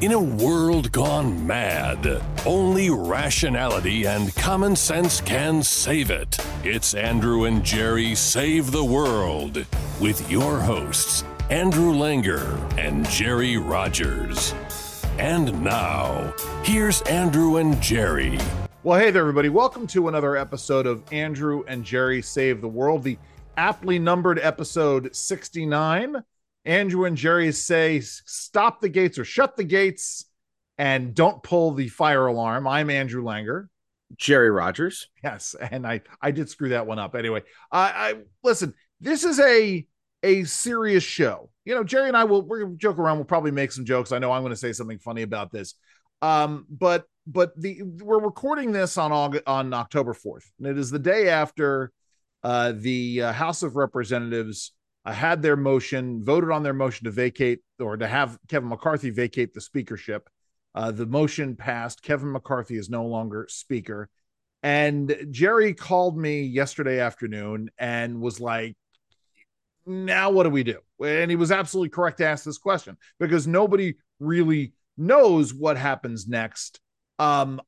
In a world gone mad, only rationality and common sense can save it. It's Andrew and Jerry Save the World with your hosts, Andrew Langer and Jerry Rogers. And now, here's Andrew and Jerry. Well, hey there, everybody. Welcome to another episode of Andrew and Jerry Save the World, the aptly numbered episode 69. Andrew and Jerry say stop the gates or shut the gates and don't pull the fire alarm. I'm Andrew Langer. Jerry Rogers. Yes, and I I did screw that one up. Anyway, I, I listen. This is a a serious show. You know, Jerry and I will we're gonna joke around. We'll probably make some jokes. I know I'm going to say something funny about this. Um, but but the we're recording this on August, on October 4th, and it is the day after uh, the uh, House of Representatives uh, had their motion, voted on their motion to vacate or to have Kevin McCarthy vacate the speakership. Uh, the motion passed. Kevin McCarthy is no longer speaker. And Jerry called me yesterday afternoon and was like, now what do we do? And he was absolutely correct to ask this question because nobody really knows what happens next. Um,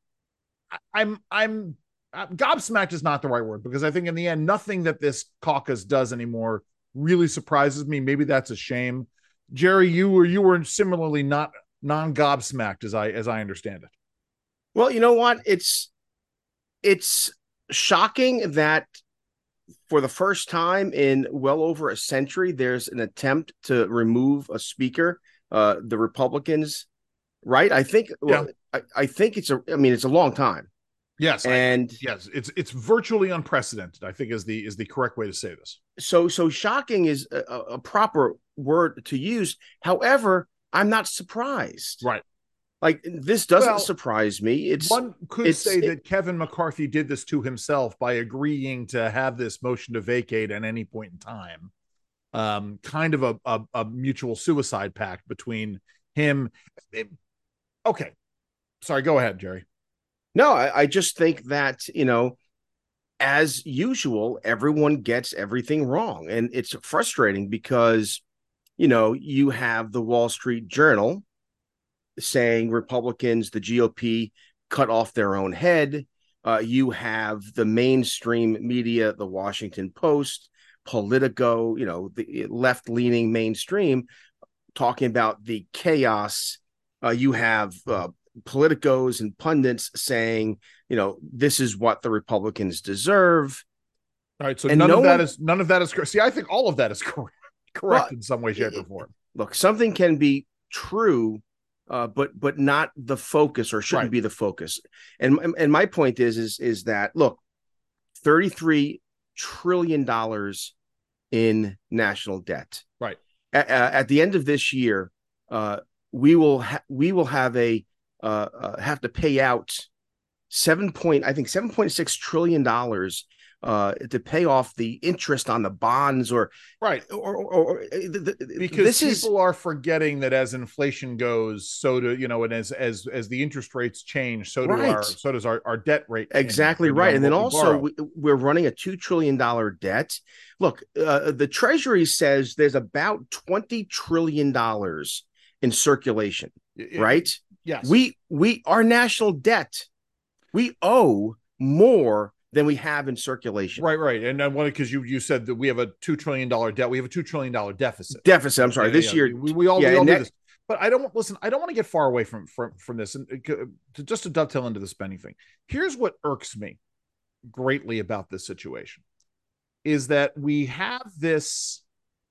I'm I'm uh, gobsmacked is not the right word because I think in the end nothing that this caucus does anymore really surprises me. Maybe that's a shame. Jerry, you were you were similarly not non gobsmacked as I as I understand it. Well, you know what? It's it's shocking that for the first time in well over a century, there's an attempt to remove a speaker. Uh, the Republicans, right? I think. Well, yeah. I, I think it's a. I mean, it's a long time. Yes, and I, yes, it's it's virtually unprecedented. I think is the is the correct way to say this. So so shocking is a, a proper word to use. However, I'm not surprised. Right. Like this doesn't well, surprise me. It's one could it's, say it, that Kevin McCarthy did this to himself by agreeing to have this motion to vacate at any point in time. Um, kind of a, a, a mutual suicide pact between him. It, okay, sorry. Go ahead, Jerry. No, I, I just think that, you know, as usual, everyone gets everything wrong. And it's frustrating because, you know, you have the Wall Street Journal saying Republicans, the GOP cut off their own head. Uh, you have the mainstream media, the Washington Post, Politico, you know, the left leaning mainstream talking about the chaos. Uh, you have uh, politicos and pundits saying, you know, this is what the Republicans deserve. All right, so and none no of that one, is none of that is correct. See, I think all of that is correct, correct well, in some way, shape, or form. Look, something can be true, uh, but but not the focus, or shouldn't right. be the focus. And and my point is is is that look, thirty three trillion dollars in national debt. Right. At, at the end of this year, uh, we will ha- we will have a uh, uh, have to pay out seven point I think seven point six trillion dollars uh, to pay off the interest on the bonds or right. or, or, or uh, the, the, because people is... are forgetting that as inflation goes so do you know and as as as the interest rates change so do right. our so does our, our debt rate exactly right. And then also we, we're running a two trillion dollar debt. Look uh, the treasury says there's about 20 trillion dollars in circulation it, right Yes. We we our national debt, we owe more than we have in circulation. Right, right. And I wanted because you you said that we have a two trillion dollar debt. We have a two trillion dollar deficit. Deficit. I'm sorry. Yeah, this yeah. year we, we all, yeah, we all do this. But I don't listen. I don't want to get far away from from from this, and uh, to, just to dovetail into the spending thing. Here's what irks me greatly about this situation: is that we have this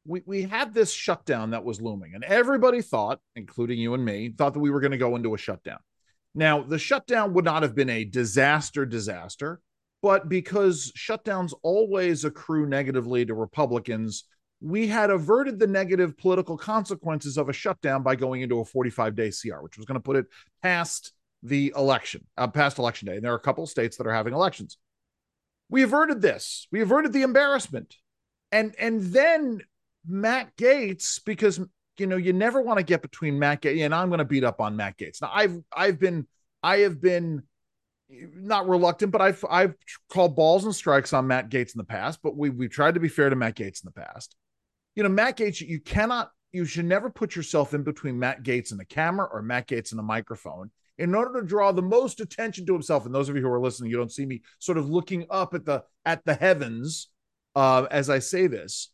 we, we had this shutdown that was looming, and everybody thought, including you and me, thought that we were going to go into a shutdown. Now, the shutdown would not have been a disaster, disaster, but because shutdowns always accrue negatively to Republicans, we had averted the negative political consequences of a shutdown by going into a 45 day CR, which was going to put it past the election, uh, past election day. And there are a couple of states that are having elections. We averted this. We averted the embarrassment. And and then Matt Gaetz because you know you never want to get between Matt Gaetz and I'm going to beat up on Matt Gaetz. Now I've I've been I have been not reluctant, but I've I've called balls and strikes on Matt Gaetz in the past, but we we've tried to be fair to Matt Gaetz in the past. You know, Matt Gaetz, you cannot you should never put yourself in between Matt Gaetz and the camera or Matt Gaetz and the microphone in order to draw the most attention to himself. And those of you who are listening, you don't see me sort of looking up at the at the heavens uh, as I say this.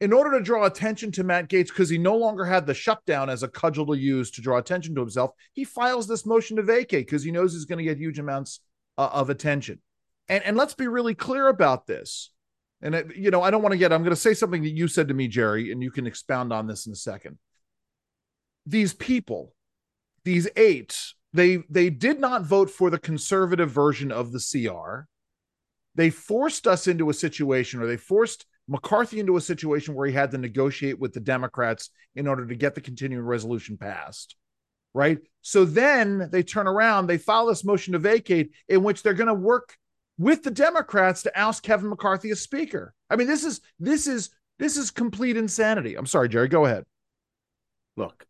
In order to draw attention to Matt Gaetz because he no longer had the shutdown as a cudgel to use to draw attention to himself, he files this motion to vacate because he knows he's going to get huge amounts uh, of attention. And and let's be really clear about this. And it, you know, I don't want to get. I'm going to say something that you said to me, Jerry, and you can expound on this in a second. These people, these eight they they did not vote for the conservative version of the CR. They forced us into a situation, or they forced McCarthy into a situation where he had to negotiate with the Democrats in order to get the continuing resolution passed. Right. So then they turn around, they file this motion to vacate, in which they're going to work with the Democrats to oust Kevin McCarthy as Speaker. I mean, this is this is this is complete insanity. I'm sorry, Jerry. Go ahead. Look,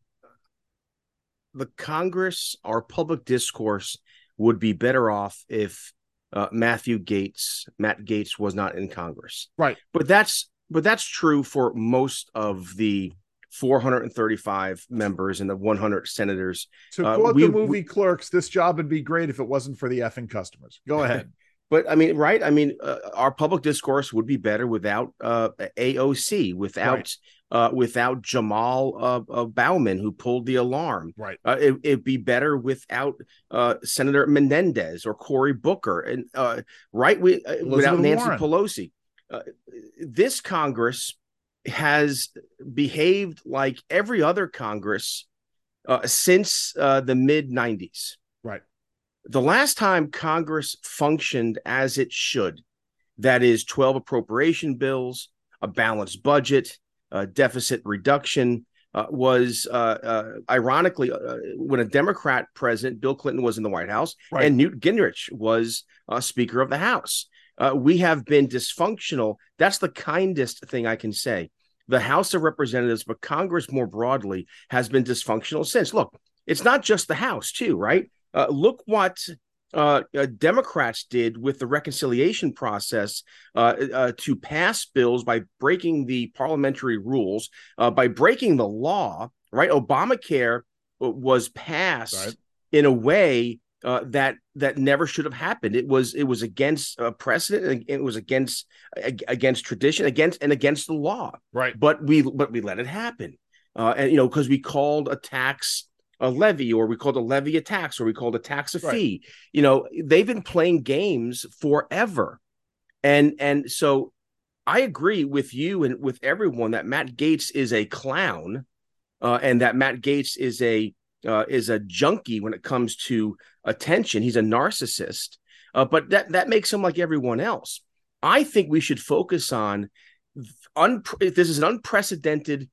the Congress, our public discourse would be better off if uh, Matthew Gaetz, Matt Gaetz was not in Congress. Right. But that's but that's true for most of the 435 members and the 100 senators. To uh, quote we, the movie we, Clerks, this job would be great if it wasn't for the effing customers. Go ahead. but I mean, right? I mean, uh, our public discourse would be better without uh, AOC, without right uh, without Jamaal uh, uh, Bowman, who pulled the alarm. Right. Uh, it, would be better without uh, Senator Menendez or Cory Booker, and uh, right we, without Nancy Warren. Pelosi. this Congress has behaved like every other Congress since the mid '90s. Right. The last time Congress functioned as it should, that is, 12 appropriation bills, a balanced budget, uh, deficit reduction uh, was uh, uh ironically uh, when a Democrat president, Bill Clinton, was in the White House, right. and Newt Gingrich was uh, Speaker of the House. we have been dysfunctional. That's the kindest thing I can say. The House of Representatives, but Congress more broadly, has been dysfunctional since. Look, it's not just the House, too, right? look what uh, uh, Democrats did with the reconciliation process uh, uh, to pass bills by breaking the parliamentary rules, uh, by breaking the law. Right, Obamacare was passed right. in a way that that never should have happened. It was it was against a precedent. It was against against tradition, against and against the law. Right, but we but we let it happen, and you know because we called a tax a levy or we called a levy a tax or we called a tax a right. fee. You know they've been playing games forever. And and so i agree with you and with everyone that matt gaetz is a clown uh, and that matt gaetz is a uh, is a junkie when it comes to attention. He's a narcissist. Uh, but that that makes him like everyone else. I think we should focus on un- this is an unprecedented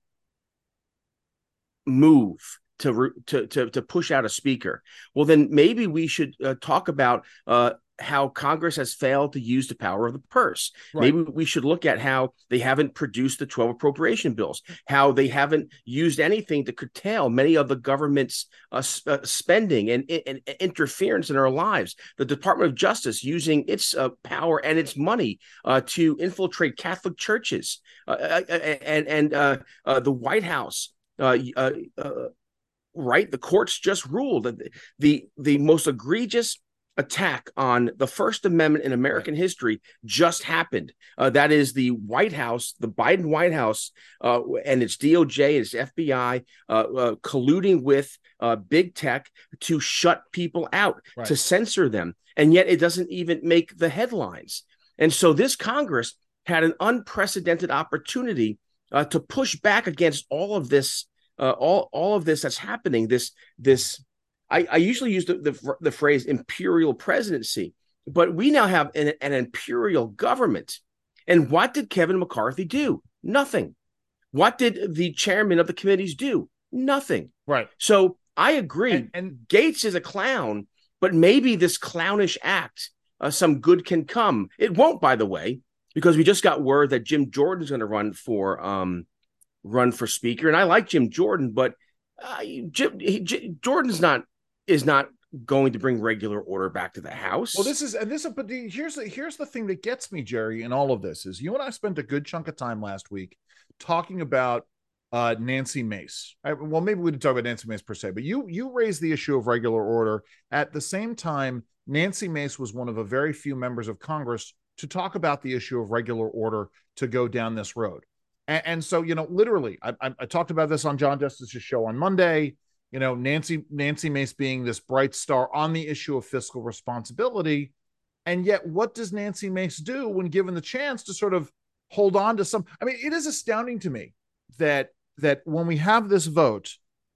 move to to to to push out a speaker. Well, then maybe we should uh, talk about uh, how Congress has failed to use the power of the purse. Right. Maybe we should look at how they haven't produced the 12 appropriation bills, how they haven't used anything to curtail many of the government's uh, uh, spending and, and, interference in our lives. The Department of Justice using its uh, power and its money uh, to infiltrate Catholic churches, uh, uh, and and the White House right? The courts just ruled that the the most egregious attack on the First Amendment in American history just happened. Uh, that is the White House, the Biden White House, uh, and its DOJ, its FBI, uh, uh, colluding with uh, big tech to shut people out, right. to censor them, and yet it doesn't even make the headlines. And so this Congress had an unprecedented opportunity uh, to push back against all of this uh, all all of this that's happening. This this I, I usually use the, the, the phrase imperial presidency, but we now have an, an imperial government. And what did Kevin McCarthy do? Nothing. What did the chairman of the committees do? Nothing. Right. So I agree. And, and Gaetz is a clown, but maybe this clownish act, uh, some good can come. It won't, by the way, because we just got word that Jim Jordan's going to run for um, run for speaker. And I like Jim Jordan, but uh, Jim, he, J- Jordan's not is not going to bring regular order back to the house. Well, this is and this is but here's the here's the thing that gets me, Jerry, in all of this is you and I spent a good chunk of time last week talking about uh, Nancy Mace. I, well, maybe we didn't talk about Nancy Mace per se, but you you raised the issue of regular order at the same time. Nancy Mace was one of a very few members of Congress to talk about the issue of regular order to go down this road. And, and so, you know, literally, I, I, I talked about this on John Justice's show on Monday. You know, Nancy Nancy Mace being this bright star on the issue of fiscal responsibility, and yet, what does Nancy Mace do when given the chance to sort of hold on to some? I mean, it is astounding to me that that when we have this vote,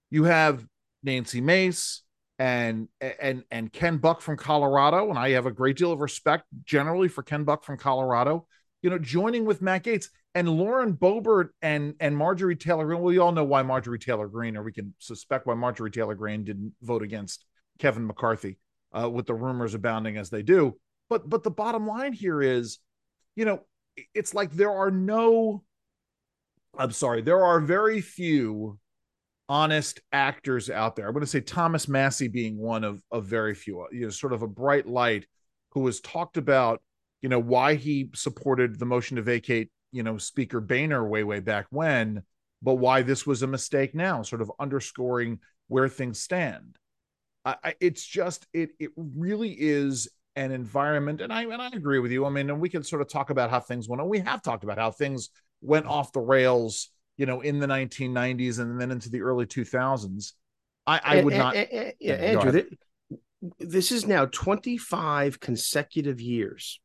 you have Nancy Mace and and and Ken Buck from Colorado, and I have a great deal of respect generally for Ken Buck from Colorado. You know, joining with Matt Gaetz and Lauren Boebert and and Marjorie Taylor Greene. We all know why Marjorie Taylor Greene, or we can suspect why Marjorie Taylor Greene didn't vote against Kevin McCarthy, uh, with the rumors abounding as they do. But but the bottom line here is, you know, it's like there are no. I'm sorry, there are very few honest actors out there. I'm going to say Thomas Massie being one of of very few. You know, sort of a bright light who has talked about you know why he supported the motion to vacate you know Speaker Boehner way way back when, but why this was a mistake now, sort of underscoring where things stand. I, I, it's just it it really is an environment, and I and I agree with you. I mean, and we can sort of talk about how things went. And we have talked about how things went off the rails, you know, in the 1990s and then into the early 2000s. I, I would and, not. And, yeah, Andrew, this is now 25 consecutive years,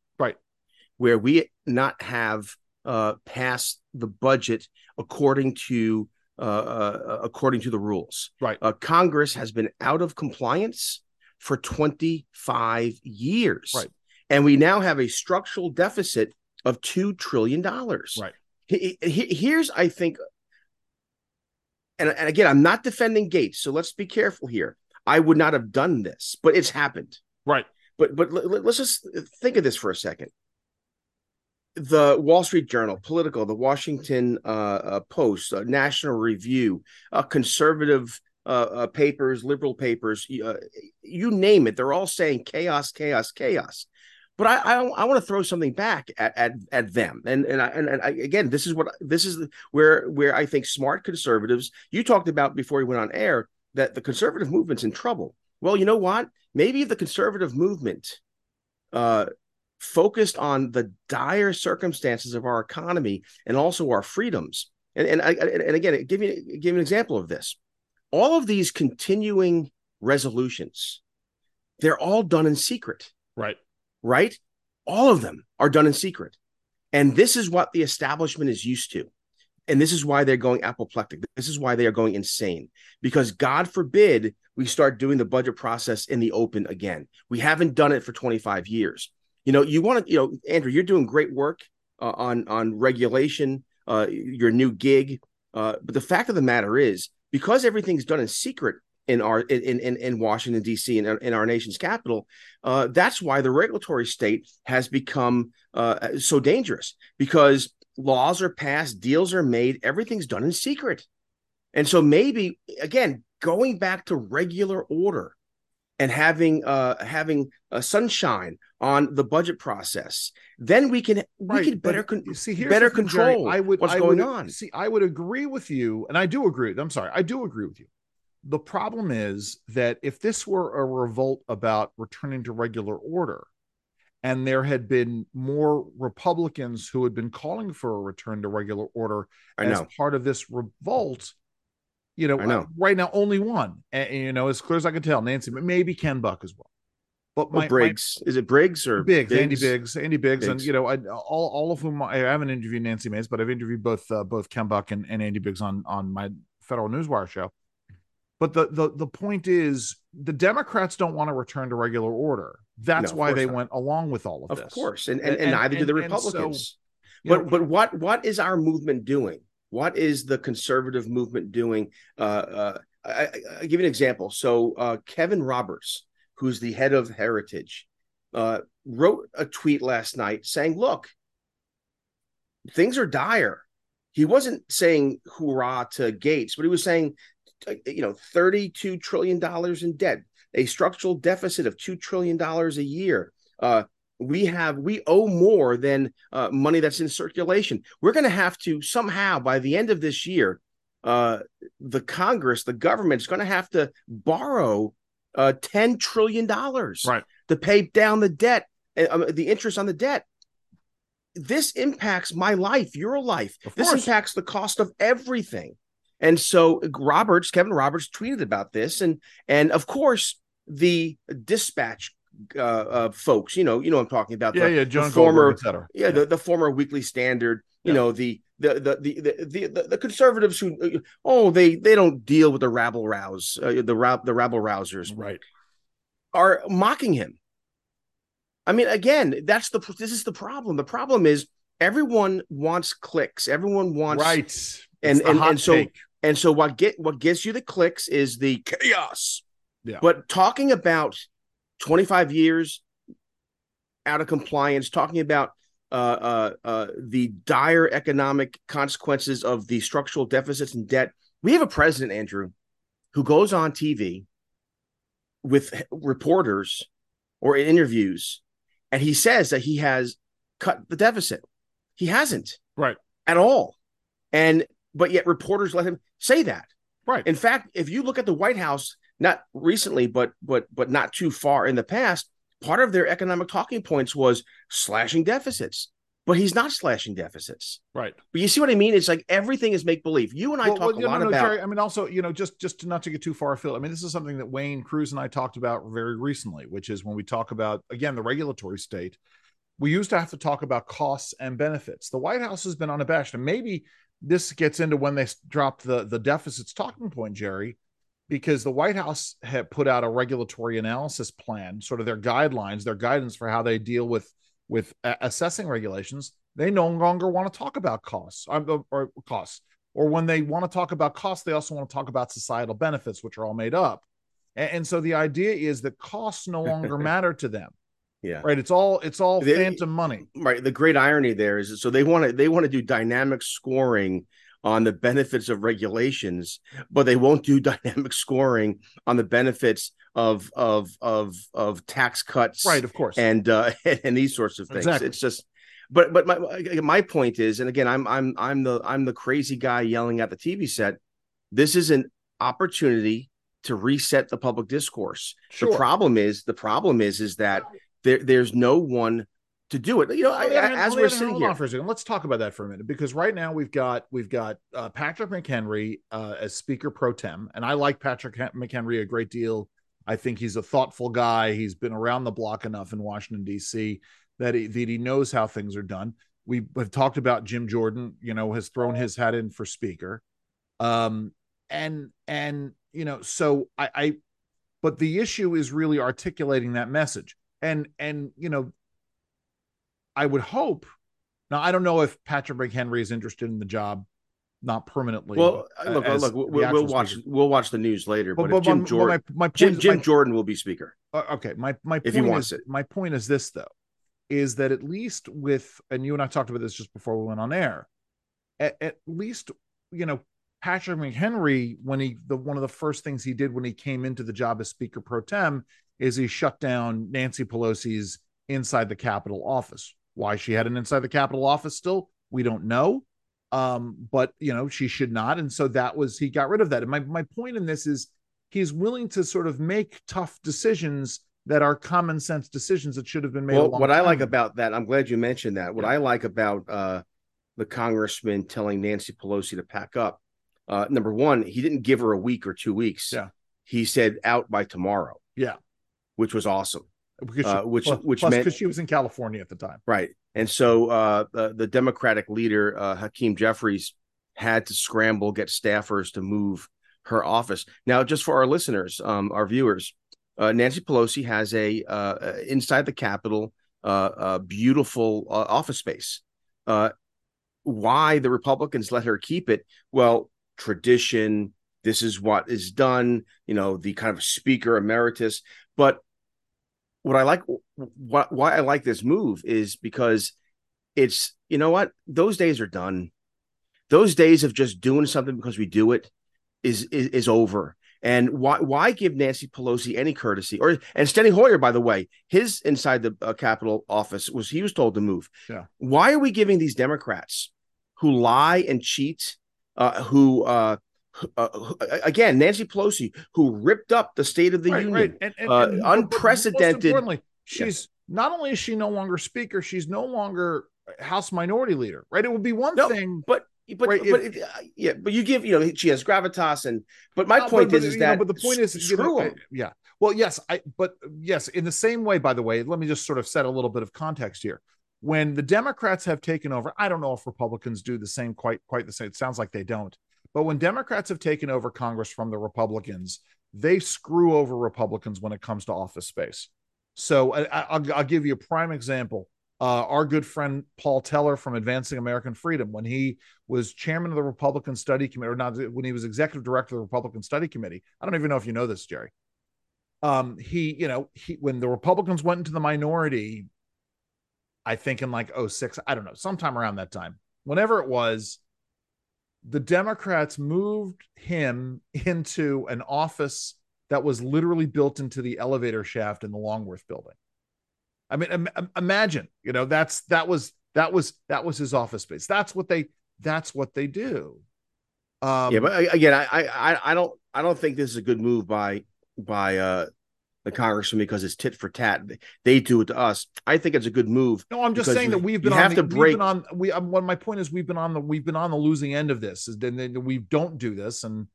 where we not have uh, pass the budget according to uh, uh, according to the rules. Right. Uh, Congress has been out of compliance for 25 years. Right. And we now have a structural deficit of $2 trillion. Right. Here's, I think, and, and again, I'm not defending Gaetz, so let's be careful here. I would not have done this, but it's happened. Right. But but let's just think of this for a second the Wall Street Journal, Politico, the Washington uh, uh, Post, uh, National Review, uh, conservative uh, uh, papers, liberal papers, you name it, they're all saying chaos, chaos, chaos. But I I, I want to throw something back at, at, at them, and and I, and, and I, again, this is what this is where where I think smart conservatives. You talked about before you went on air that the conservative movement's in trouble. Well, you know what? Maybe the conservative movement uh, focused on the dire circumstances of our economy and also our freedoms. And and I, and again, give me give me an example of this. All of these continuing resolutions, they're all done in secret. Right. Right. All of them are done in secret. And this is what the establishment is used to. And this is why they're going apoplectic. This is why they are going insane. Because God forbid we start doing the budget process in the open again. We haven't done it for 25 years you know, you want to, you know, Andrew, you're doing great work uh, on on regulation, uh, your new gig. Uh, but the fact of the matter is, because everything's done in secret in our in in, in Washington D.C. and in, in, our nation's capital, uh, that's why the regulatory state has become uh, so dangerous because laws are passed, deals are made, everything's done in secret, and so maybe again going back to regular order and having uh having a sunshine on the budget process then we can right, we can better con- see better control Jerry, i would what's I going would, on. see i would agree with you and i do agree i'm sorry i do agree with you. The problem is that if this were a revolt about returning to regular order and there had been more republicans who had been calling for a return to regular order as part of this revolt you know, know. right now only one. And, you know, as clear as I can tell, Nancy, but maybe Ken Buck as well. But my, Briggs my, is it Briggs or Biggs, Biggs? Andy Biggs, Andy Biggs, Biggs, and you know, I, all all of whom I haven't interviewed Nancy Mace, but I've interviewed both uh, both Ken Buck and, and Andy Biggs on on my Federal Newswire show. But the the the point is, the Democrats don't want to return to regular order. That's no, why they not. went along with all of, of this. Of course, and and, and, and neither do the Republicans. So, but know, but what what is our movement doing? What is the conservative movement doing? Uh, uh, I, I, I give you an example. So uh, Kevin Roberts, who's the head of Heritage, uh, wrote a tweet last night saying, "Look, things are dire." He wasn't saying "hoorah" to Gaetz, but he was saying, you know, thirty-two trillion dollars in debt, a structural deficit of two trillion dollars a year. Uh, we have we owe more than uh, money that's in circulation we're going to have to somehow by the end of this year uh, the Congress, the government is going to have to borrow uh, ten trillion dollars Right. to pay down the debt, uh, um, the interest on the debt. This impacts my life, your life. This impacts the cost of everything. And so Roberts, Kevin Roberts, tweeted about this, and and of course the dispatch uh, uh, folks, you know, you know, I'm talking about. Yeah, the, yeah, the John former, Goldberg, et cetera. yeah, The, the former Weekly Standard, you Yeah. know, the the the, the the the the conservatives who uh, oh they they don't deal with the rabble rouse uh, the rab, the rabble rousers right. are mocking him. I mean, again, that's the this is the problem. The problem is everyone wants clicks. Everyone wants right. And- and- and so- take. and so what get what gets you the clicks is the chaos. Yeah. But talking about 25 years out of compliance, talking about uh, uh, uh, the dire economic consequences of the structural deficits and debt. We have a president, Andrew, who goes on TV with reporters or in interviews, and he says that he has cut the deficit. He hasn't, Right. at all. And but yet reporters let him say that. Right. In fact, if you look at the White House, not recently, but but but not too far in the past, part of their economic talking points was slashing deficits. But he's not slashing deficits. Right. But you see what I mean? It's like everything is make believe. You and I Well, talk well, a yeah, lot no, no, about Jerry, I mean, also, you know, just just to not to get too far afield. I mean, this is something that Wayne Crews and I talked about very recently, which is when we talk about again the regulatory state. We used to have to talk about costs and benefits. The White House has been unabashed, and maybe this gets into when they dropped the the deficits talking point, Jerry, because the White House had put out a regulatory analysis plan, sort of their guidelines, their guidance for how they deal with with assessing regulations. They no longer want to talk about costs um, or costs or when they want to talk about costs, they also want to talk about societal benefits, which are all made up. And, and so the idea is that costs no longer matter to them, yeah. right? It's all it's all They- phantom money. Right. The great irony there is so they want to they want to do dynamic scoring on the benefits of regulations, but they won't do dynamic scoring on the benefits of of of of tax cuts, Right, of course. and uh and these sorts of things. Exactly. It's just but but my my point is, and again, I'm I'm I'm the I'm the crazy guy yelling at the TV set. This is an opportunity to reset the public discourse. Sure. The problem is the problem is is that there there's no one to do it. You know, I, as we're sitting here, for. Let's talk about that for a minute because right now we've got we've got uh, Patrick McHenry uh, as Speaker pro tem, and I like Patrick McHenry a great deal. I think he's a thoughtful guy. He's been around the block enough in Washington D.C. that he, that he knows how things are done. We have talked about Jim Jordan. You know, has thrown his hat in for Speaker, um, and and you know, so I, I but the issue is really articulating that message and and you know i would hope now i don't know if patrick mchenry is interested in the job not permanently well, but look, look, we'll, we'll watch speaker. we'll watch the news later. But, but, if but Jim Jordan, my, my Jim, is- Jim my- Jordan will be speaker. uh, okay my my If he point wants is, it. my point is this though is that at least with and you and i talked about this just before we went on air at, at least you know patrick mchenry when he the one of the first things he did when he came into the job as speaker pro tem is he shut down nancy pelosi's inside the capitol office why she had an inside the capitol office still we don't know um but you know she should not and so that was he got rid of that and my, my point in this is he's willing to sort of make tough decisions that are common sense decisions that should have been made. Well, long what I like ago. about that, I'm glad you mentioned that. What Yeah. I like about uh, the congressman telling Nancy Pelosi to pack up, uh, number one, he didn't give her a week or two weeks. Yeah. He said out by tomorrow. Yeah. Which was awesome. Because she, uh, which- plus, which plus meant- because she was in California at the time. Right. And so uh, the, the Democratic leader, uh, Hakeem Jeffries, had to scramble, get staffers to move her office. Now, just for our listeners, um, our viewers, uh, Nancy Pelosi has a uh, uh, inside the Capitol, uh, uh, beautiful uh, office space. Uh, why the Republicans let her keep it? Well, tradition. This is what is done. You know, the kind of speaker emeritus. But what I like, what why I like this move is because it's you know what those days are done. Those days of just doing something because we do it is is, is over. And why why give Nancy Pelosi any courtesy? Or and Steny Hoyer, by the way, his inside the uh, Capitol office was he was told to move. Yeah. Why are we giving these Democrats who lie and cheat, uh, who uh, uh, again, Nancy Pelosi, who ripped up the State of the right, Union, right. And, and, uh, and unprecedented. she's yeah. not only is she no longer Speaker, she's no longer House Minority Leader. Right? It would be one no, thing, but but right, but if, uh, yeah, but you give you know she has gravitas and but my uh, point but, is, but, is that know, but the point is screw you know, yeah well yes I but yes in the same way by the way let me just sort of set a little bit of context here when the Democrats have taken over I don't know if Republicans do the same quite quite the same it sounds like they don't but when Democrats have taken over Congress from the Republicans they screw over Republicans when it comes to office space so I, will give you a prime example uh, our good friend Paul Teller from Advancing American Freedom, when he was chairman of the Republican Study Committee, or not when he was executive director of the Republican Study Committee. I don't even know if you know this, Jerry. Um, he, you know, he when the Republicans went into the minority, I think in like 06, I don't know, sometime around that time, whenever it was, the Democrats moved him into an office that was literally built into the elevator shaft in the Longworth building. I mean, Im- imagine, you know, that's that was that was that was his office space. That's what they that's what they do. Um, yeah, but again, I I I don't I don't think this is a good move by by uh the congressman because it's tit for tat. They do it to us. I think it's a good move. No, I'm just saying that we've been on have the, to break. on we. Um, what my point is, we've been on the we've been on the losing end of this. Is then we don't do this, and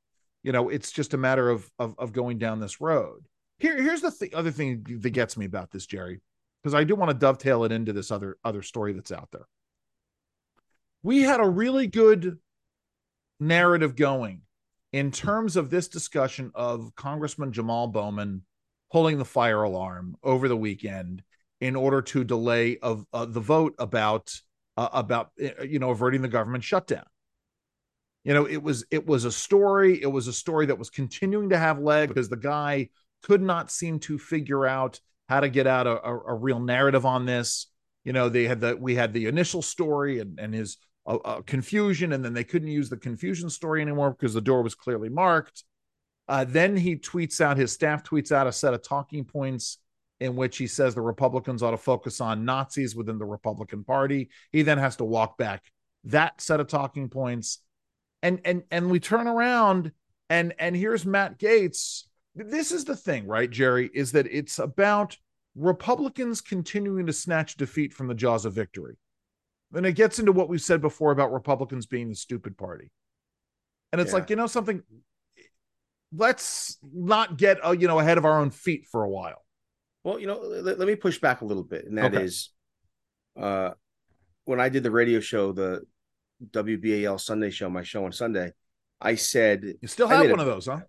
you know, it's just a matter of of, of going down this road. Here, here's the th- other thing that gets me about this, Jerry because I do want to dovetail it into this other other story that's out there. We had a really good narrative going in terms of this discussion of Congressman Jamaal Bowman pulling the fire alarm over the weekend in order to delay of uh, the vote about uh, about uh, you know averting the government shutdown. You know, it was it was a story. It was a story that was continuing to have leg because the guy could not seem to figure out how to get out a, a, a real narrative on this. You know, they had the we had the initial story and and his uh, uh, confusion, and then they couldn't use the confusion story anymore because the door was clearly marked. Uh, then he tweets out his staff tweets out a set of talking points in which he says the Republicans ought to focus on Nazis within the Republican Party. He then has to walk back that set of talking points, and and and we turn around and and here's Matt Gaetz. this is the thing, right, Jerry, is that it's about Republicans continuing to snatch defeat from the jaws of victory. And it gets into what we've said before about Republicans being the stupid party. And it's yeah. like, you know, something, let's not get, uh, you know, ahead of our own feet for a while. Well, you know, let, let me push back a little bit. And that okay. is, uh, when I did the radio show, the WBAL Sunday show, my show on Sunday, I said, You still have one a, of those, huh?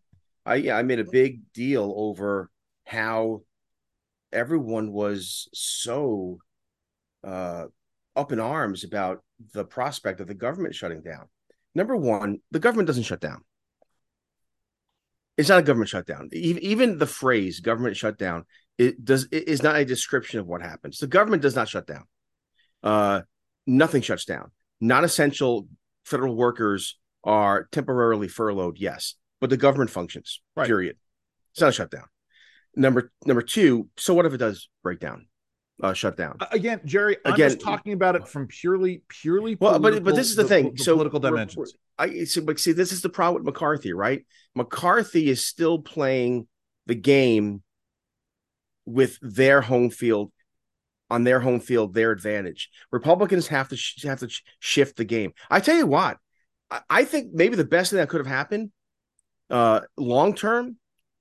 I yeah, I made a big deal over how everyone was so uh, up in arms about the prospect of the government shutting down. Number one, the government doesn't shut down. It's not a government shutdown. Even the phrase "government shutdown" it does it is not a description of what happens. The government does not shut down. Uh, nothing shuts down. Non-essential federal workers are temporarily furloughed. Yes, but the government functions. Right. Period. It's not a shutdown. Number number two. So what if it does break down? Uh, shut down again, Jerry. I'm again, just talking about it from purely purely. Well, but but this is the, the thing. The so political dimensions. I see, but see, this is the problem with McCarthy, right? McCarthy is still playing the game with their home field on their home field, their advantage. Republicans have to sh- have to sh- shift the game. I tell you what, I-, I think maybe the best thing that could have happened uh, long term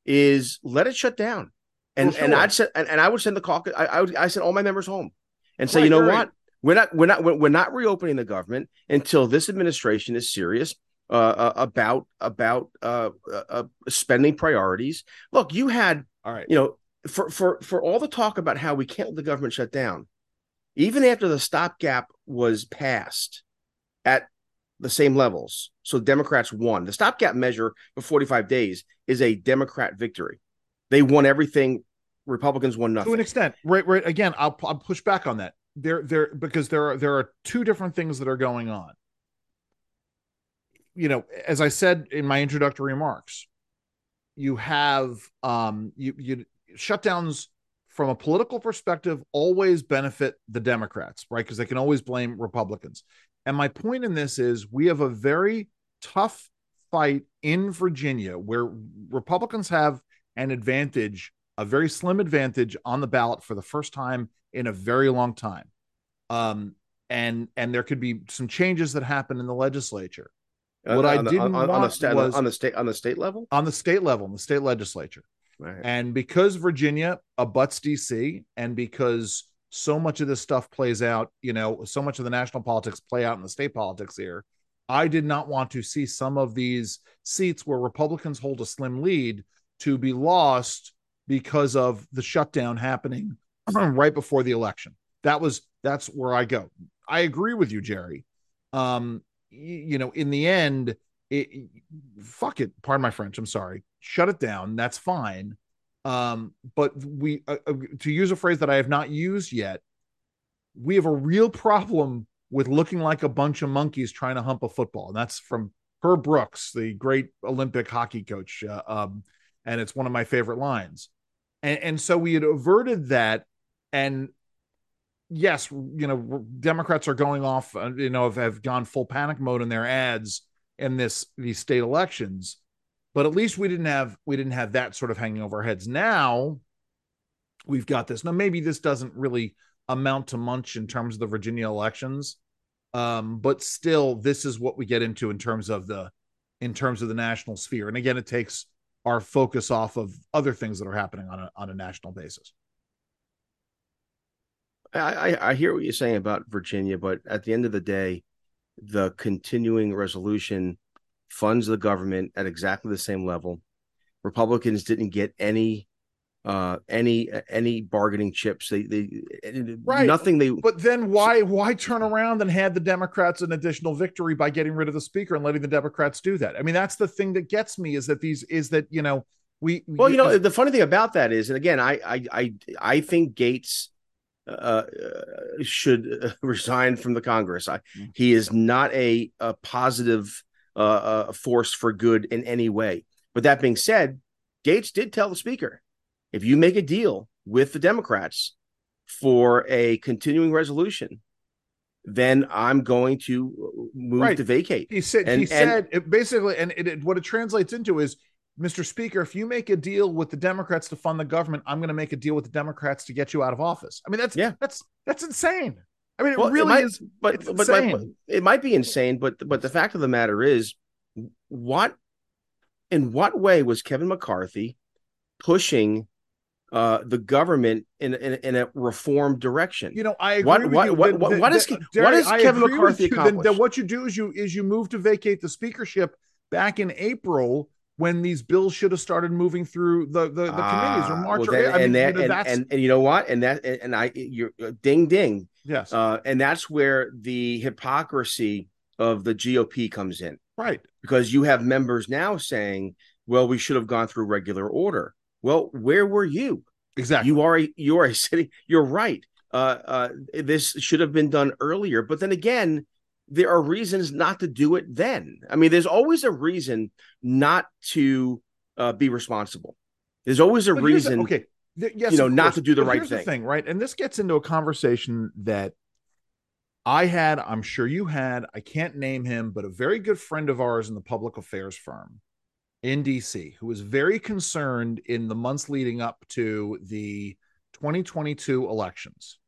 is let it shut down. And sure. and I'd send and, and, I would send the caucus. I, I would I send all my members home and say, right, you know what, right. We're not we're not we're not reopening the government until this administration is serious uh, uh, about about uh, uh, uh, spending priorities. Look, you had all right, you know, for for for all the talk about how we can't let the government shut down, even after the stopgap was passed at the same levels. So Democrats won. The stopgap measure for 45 days is a Democrat victory. They won everything. Republicans won nothing. To an extent. Right, right. Again, I'll, I'll push back on that. There, there, because there are there are two different things that are going on. You know, as I said in my introductory remarks, you have um you you shutdowns from a political perspective always benefit the Democrats, right? Because they can always blame Republicans. And my point in this is we have a very tough fight in Virginia, where Republicans have an advantage, a very slim advantage on the ballot for the first time in a very long time. Um, and and there could be some changes that happen in the legislature. What I on the, didn't on, want on the state was on the state on the state level. on the state level, in the state legislature. Right. And because Virginia abuts DC, and because so much of this stuff plays out, you know, so much of the national politics play out in the state politics here, I did not want to see some of these seats where Republicans hold a slim lead to be lost because of the shutdown happening right before the election. That was that's where I go. I agree with you, Jerry. Um, y- you know, in the end, it, fuck it. Pardon my French. I'm sorry. Shut it down. That's fine. Um, but we, uh, uh, to use a phrase that I have not used yet, we have a real problem with looking like a bunch of monkeys trying to hump a football. And that's from Herb Brooks, the great Olympic hockey coach. Uh, um, and it's one of my favorite lines. And, and so we had averted that. And yes, you know, Democrats are going off, uh, you know, have, have gone full panic mode in their ads in this these state elections. But at least we didn't have we didn't have that sort of hanging over our heads. Now we've got this. Now maybe this doesn't really amount to much in terms of the Virginia elections, um, but still, this is what we get into in terms of the in terms of the national sphere. And again, it takes our focus off of other things that are happening on a on a national basis. I, I hear what you're saying about Virginia, but at the end of the day, the continuing resolution funds the government at exactly the same level. Republicans didn't get any uh any any bargaining chips they they Right. nothing they But then why why turn around and hand the Democrats an additional victory by getting rid of the speaker and letting the Democrats do that? I mean, that's the thing that gets me is that these is that you know we Well, you know, the funny thing about that is, and again, I I I, I think Gaetz uh, uh, should uh, resign from the Congress. I, Mm. he is not a, a positive uh, uh, force for good in any way. But that being said, Gaetz did tell the Speaker, if you make a deal with the Democrats for a continuing resolution, then I'm going to move Right. to vacate. he said and- he said it basically and it, it- what it translates into is Mr. Speaker, if you make a deal with the Democrats to fund the government, I'm going to make a deal with the Democrats to get you out of office. I mean, that's Yeah. that's that's insane. I mean, it Well, it really might- is. but but, insane. it might be insane but but the fact of the matter is what in what way was kevin mccarthy pushing uh the government in in, in a reform direction You know, I agree What- with what- you. what- what- what is- what has Kevin McCarthy you. Then, then accomplished? what you do is you is you move to vacate the speakership back in April when these bills should have started moving through the the, the committees or Ah, March. well, or, I mean, and that you know, and, and and you know what and that and, and i you're uh, ding ding yes, uh and that's where the hypocrisy of the gop comes in right. because you have members now saying well we should have gone through regular order well where were you Exactly. you are a you are a city you're right uh uh this should have been done earlier but then again there are reasons not to do it then i mean there's always a reason not to uh, be responsible there's always a But here's the- reason okay. th- yes, you know, not to do the But right here's thing. thing, right? And this gets into a conversation that I had. I'm sure you had. I can't name him, but a very good friend of ours in the public affairs firm in DC, who was very concerned in the months leading up to the 2022 elections.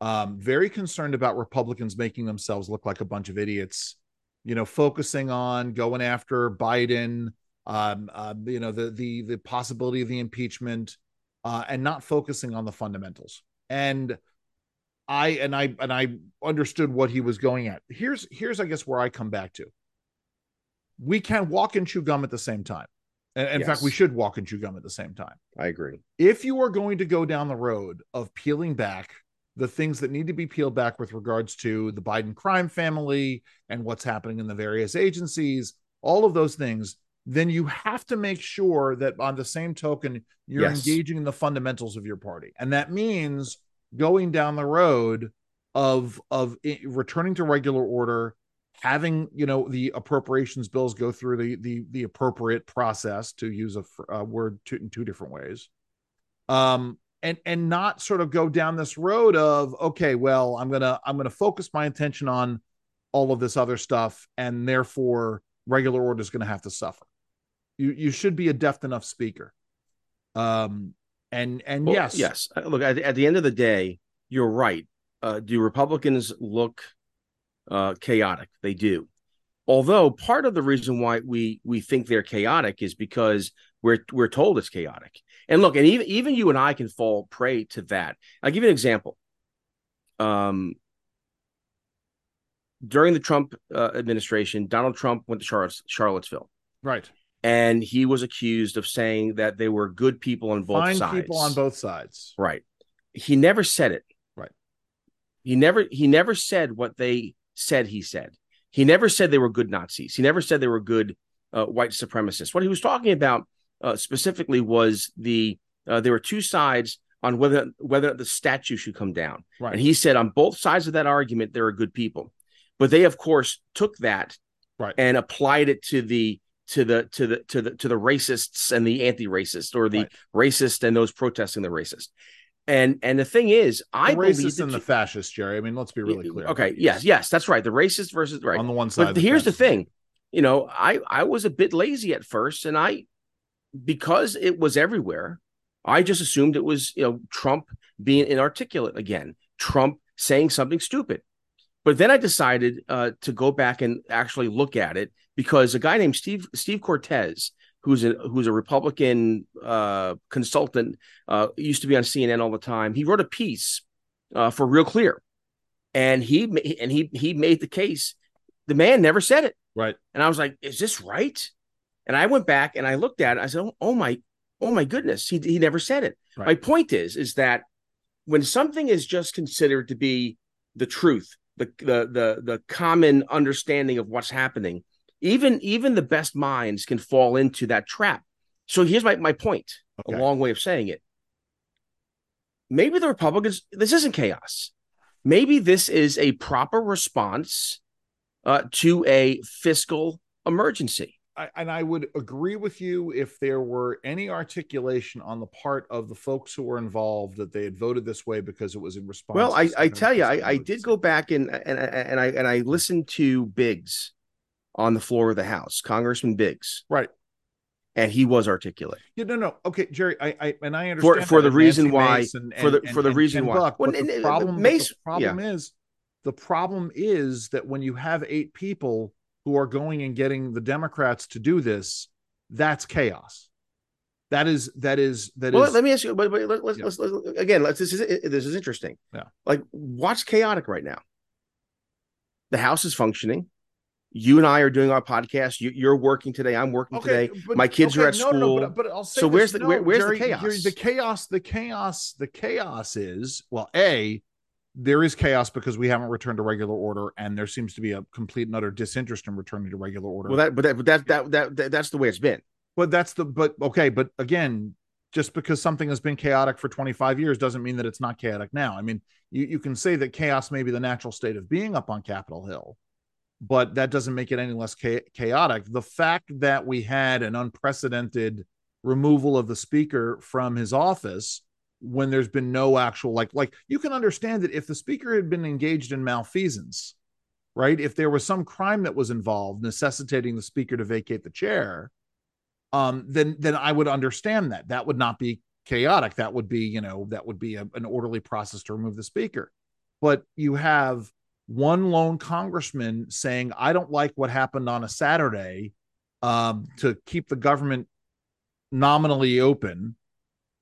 Um, very concerned about Republicans making themselves look like a bunch of idiots. You know, focusing on going after Biden, um, uh, you know, the the the possibility of the impeachment, uh, and not focusing on the fundamentals. And I and I and I understood what he was going at. Here's here's I guess where I come back to. We can walk and chew gum at the same time. And in fact, we should walk and chew gum at the same time i agree if you are going to go down the road of peeling back the things that need to be peeled back with regards to the Biden crime family and what's happening in the various agencies, all of those things, then you have to make sure that on the same token, you're Yes. engaging in the fundamentals of your party. And that means going down the road of of returning to regular order having you know the appropriations bills go through the the the appropriate process to use a, a word two, in two different ways um and and not sort of go down this road of okay well i'm gonna i'm gonna focus my attention on all of this other stuff and therefore regular order is going to have to suffer. You you should be a deft enough speaker. Um, and and Well, yes, yes. Uh, Look, at, at the end of the day, you're right. Uh, do Republicans look uh, chaotic? They do. Although part of the reason why we we think they're chaotic is because we're we're told it's chaotic. And look, and even even you and I can fall prey to that. I'll give you an example. Um, during the Trump uh, administration, Donald Trump went to Charlottes, Charlottesville, right. and he was accused of saying that they were good people on both Fine sides. people on both sides. Right. He never said it. Right. He never he never said what they said he said. He never said they were good Nazis. He never said they were good uh, white supremacists. What he was talking about uh, specifically was the uh, there were two sides on whether whether the statue should come down. Right. And he said on both sides of that argument there are good people. But they of course took that Right. and applied it to the to the to the to the to the racists and the anti-racist or the Right. racist and those protesting the racist. And and the thing is, I the believe racist that and the fascist, Jerry. I mean, let's be really clear. Okay, yes, yes, that's right. The racist versus right. On the one side. But the here's the thing, you know, I I was a bit lazy at first, and I because it was everywhere, I just assumed it was you know Trump being inarticulate again, Trump saying something stupid. But then I decided uh, to go back and actually look at it because a guy named Steve Steve Cortes, who's a who's a Republican uh, consultant, uh, used to be on CNN all the time. He wrote a piece uh, for Real Clear, and he and he he made the case. The man never said it, Right. and I was like, "Is this right?" And I went back and I looked at it. I said, "Oh, oh my, oh my goodness, he he never said it." Right. My point is, is that when something is just considered to be the truth, the the the the common understanding of what's happening, even even the best minds can fall into that trap. So here's my my point. Okay. A long way of saying it. Maybe the Republicans. This isn't chaos. Maybe this is a proper response uh, to a fiscal emergency. I, and I would agree with you if there were any articulation on the part of the folks who were involved that they had voted this way because it was in response. Well, I, I tell you, I, I did go back and and and I and I listened to Biggs on the floor of the House, Congressman Biggs, right. and he was articulate Yeah, no, no. Okay, Jerry, I, I and I understand for that, the reason why Mace and- for the and- for the and- reason why. Buck, Well, the problem, but the Mace- problem is the problem is that when you have eight people who are going and getting the Democrats to do this, that's chaos. That is that is that is. Well, let me ask you. But, but let, let's, Yeah. let's, let's again. Let's, this is this is interesting. Yeah. Like, what's chaotic right now? The House is functioning. You and I are doing our podcast. You, you're working today. I'm working today. but- My kids are at no, no, no, but, but I'll say So this, where's the- no, where- where's the chaos? Jerry, the chaos, the chaos, the chaos is well, a there is chaos because we haven't returned to regular order, and there seems to be a complete and utter disinterest in returning to regular order. Well, that but that but that, that that that that's the way it's been. but that's the but okay, but again, just because something has been chaotic for 25 years doesn't mean that it's not chaotic now. I mean, you, you can say that chaos may be the natural state of being up on Capitol Hill, but that doesn't make it any less cha- chaotic. The fact that we had an unprecedented removal of the speaker from his office when there's been no actual like like you can understand that if the speaker had been engaged in malfeasance right if there was some crime that was involved necessitating the speaker to vacate the chair um then then i would understand that. That would not be chaotic. That would be you know that would be a, an orderly process to remove the speaker. But you have one lone congressman saying i don't like what happened on a saturday um to keep the government nominally open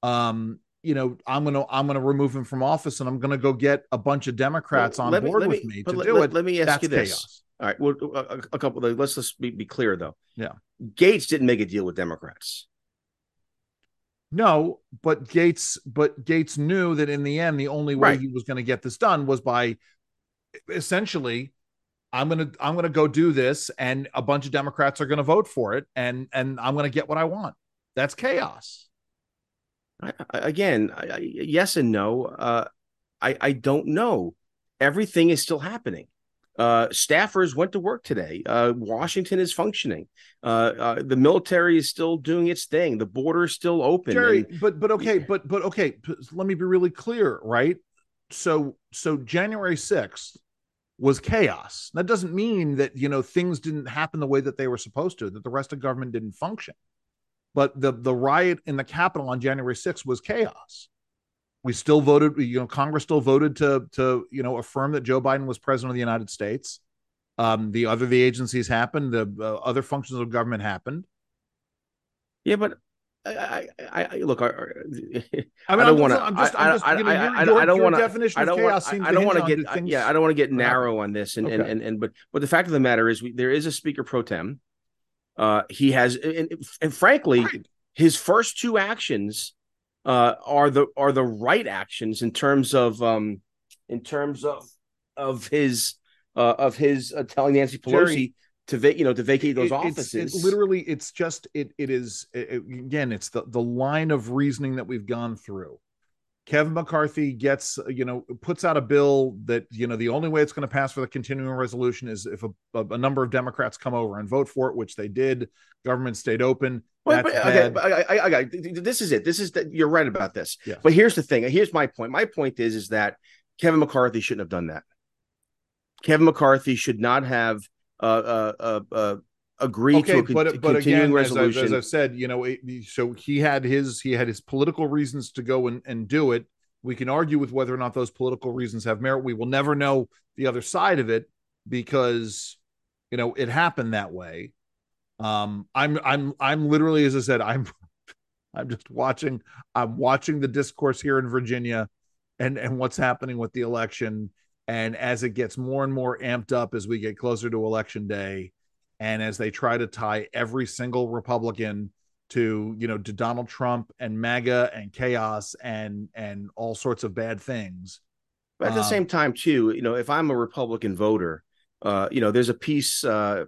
um you know i'm gonna i'm gonna remove him from office and i'm gonna go get a bunch of democrats Well, on let me- board with me, but to let, do let- it Let me ask that's you this. chaos All right. Well, a, a- couple. Let's just be, be clear though. Yeah. Gaetz didn't make a deal with Democrats. No, but Gaetz, but Gaetz knew that in the end, the only way Right. he was going to get this done was by essentially, I'm gonna I'm gonna go do this, and a bunch of Democrats are going to vote for it, and and I'm going to get what I want. That's chaos. I, again, I, I, yes and no. Uh, I I don't know. Everything is still happening. Uh, staffers went to work today. Uh, Washington is functioning. Uh, uh, the military is still doing its thing. The border is still open. Jerry, and- but but okay, but but okay. Let me be really clear, right? So so January sixth, was chaos. That doesn't mean that you know things didn't happen the way that they were supposed to, that the rest of government didn't function. But the the riot in the Capitol on January 6th was chaos. We still voted, you know, Congress still voted to to you know affirm that Joe Biden was president of the United States. Um, the other the agencies happened, the uh, other functions of government happened. Yeah, but I, I, I look. I, I, mean, don't want to. I'm just. I'm. I, don't want to. Definition I don't want. I don't want to get. Things, yeah, I don't want to get narrow on this. And, okay. and and and but but the fact of the matter is, we, there is a speaker pro tem. Uh, he has, and, and frankly, right. his first two actions uh, are the are the right actions in terms of um in terms of of his uh, of his uh, telling Nancy Pelosi. Jerry, to va- you know to vacate those it, offices. It's, it literally, it's just it. It is it, again. It's the the line of reasoning that we've gone through. Kevin McCarthy gets, you know, puts out a bill that, you know, the only way it's going to pass for the continuing resolution is if a, a, number of Democrats come over and vote for it, which they did. Government stayed open. But, but, okay, but I, I, I, this is it. This is that you're right about this. But here's the thing. Here's my point. My point is, is that Kevin McCarthy shouldn't have done that. Kevin McCarthy should not have Uh, uh, uh, agree okay, to a con- but, but again, resolution. As, I, as I said, you know, it, so he had his he had his political reasons to go and, and do it. We can argue with whether or not those political reasons have merit. We will never know the other side of it because you know it happened that way. Um, I'm I'm I'm literally, as I said, I'm I'm just watching. I'm watching the discourse here in Virginia, and and what's happening with the election and as it gets more and more amped up as we get closer to election day, and as they try to tie every single Republican to you know to Donald Trump and MAGA and chaos and and all sorts of bad things. But at the um, same time, too, you know, if I'm a Republican voter, uh, you know, there's a piece uh,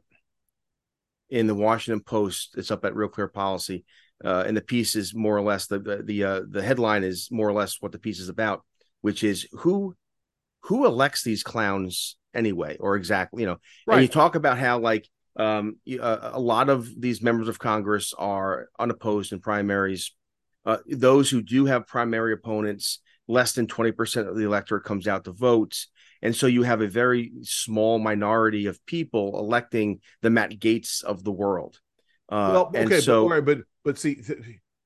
in the Washington Post. It's up at Real Clear Policy, uh, and the piece is more or less the the the, uh, the headline is more or less what the piece is about, which is who who elects these clowns anyway, or exactly, you know? Right. And you talk about how like um, a, a lot of these members of Congress are unopposed in primaries. Uh, those who do have primary opponents, less than 20% of the electorate comes out to vote. And so you have a very small minority of people electing the Matt Gaetz of the world. Uh, well, okay, so, but, but but see,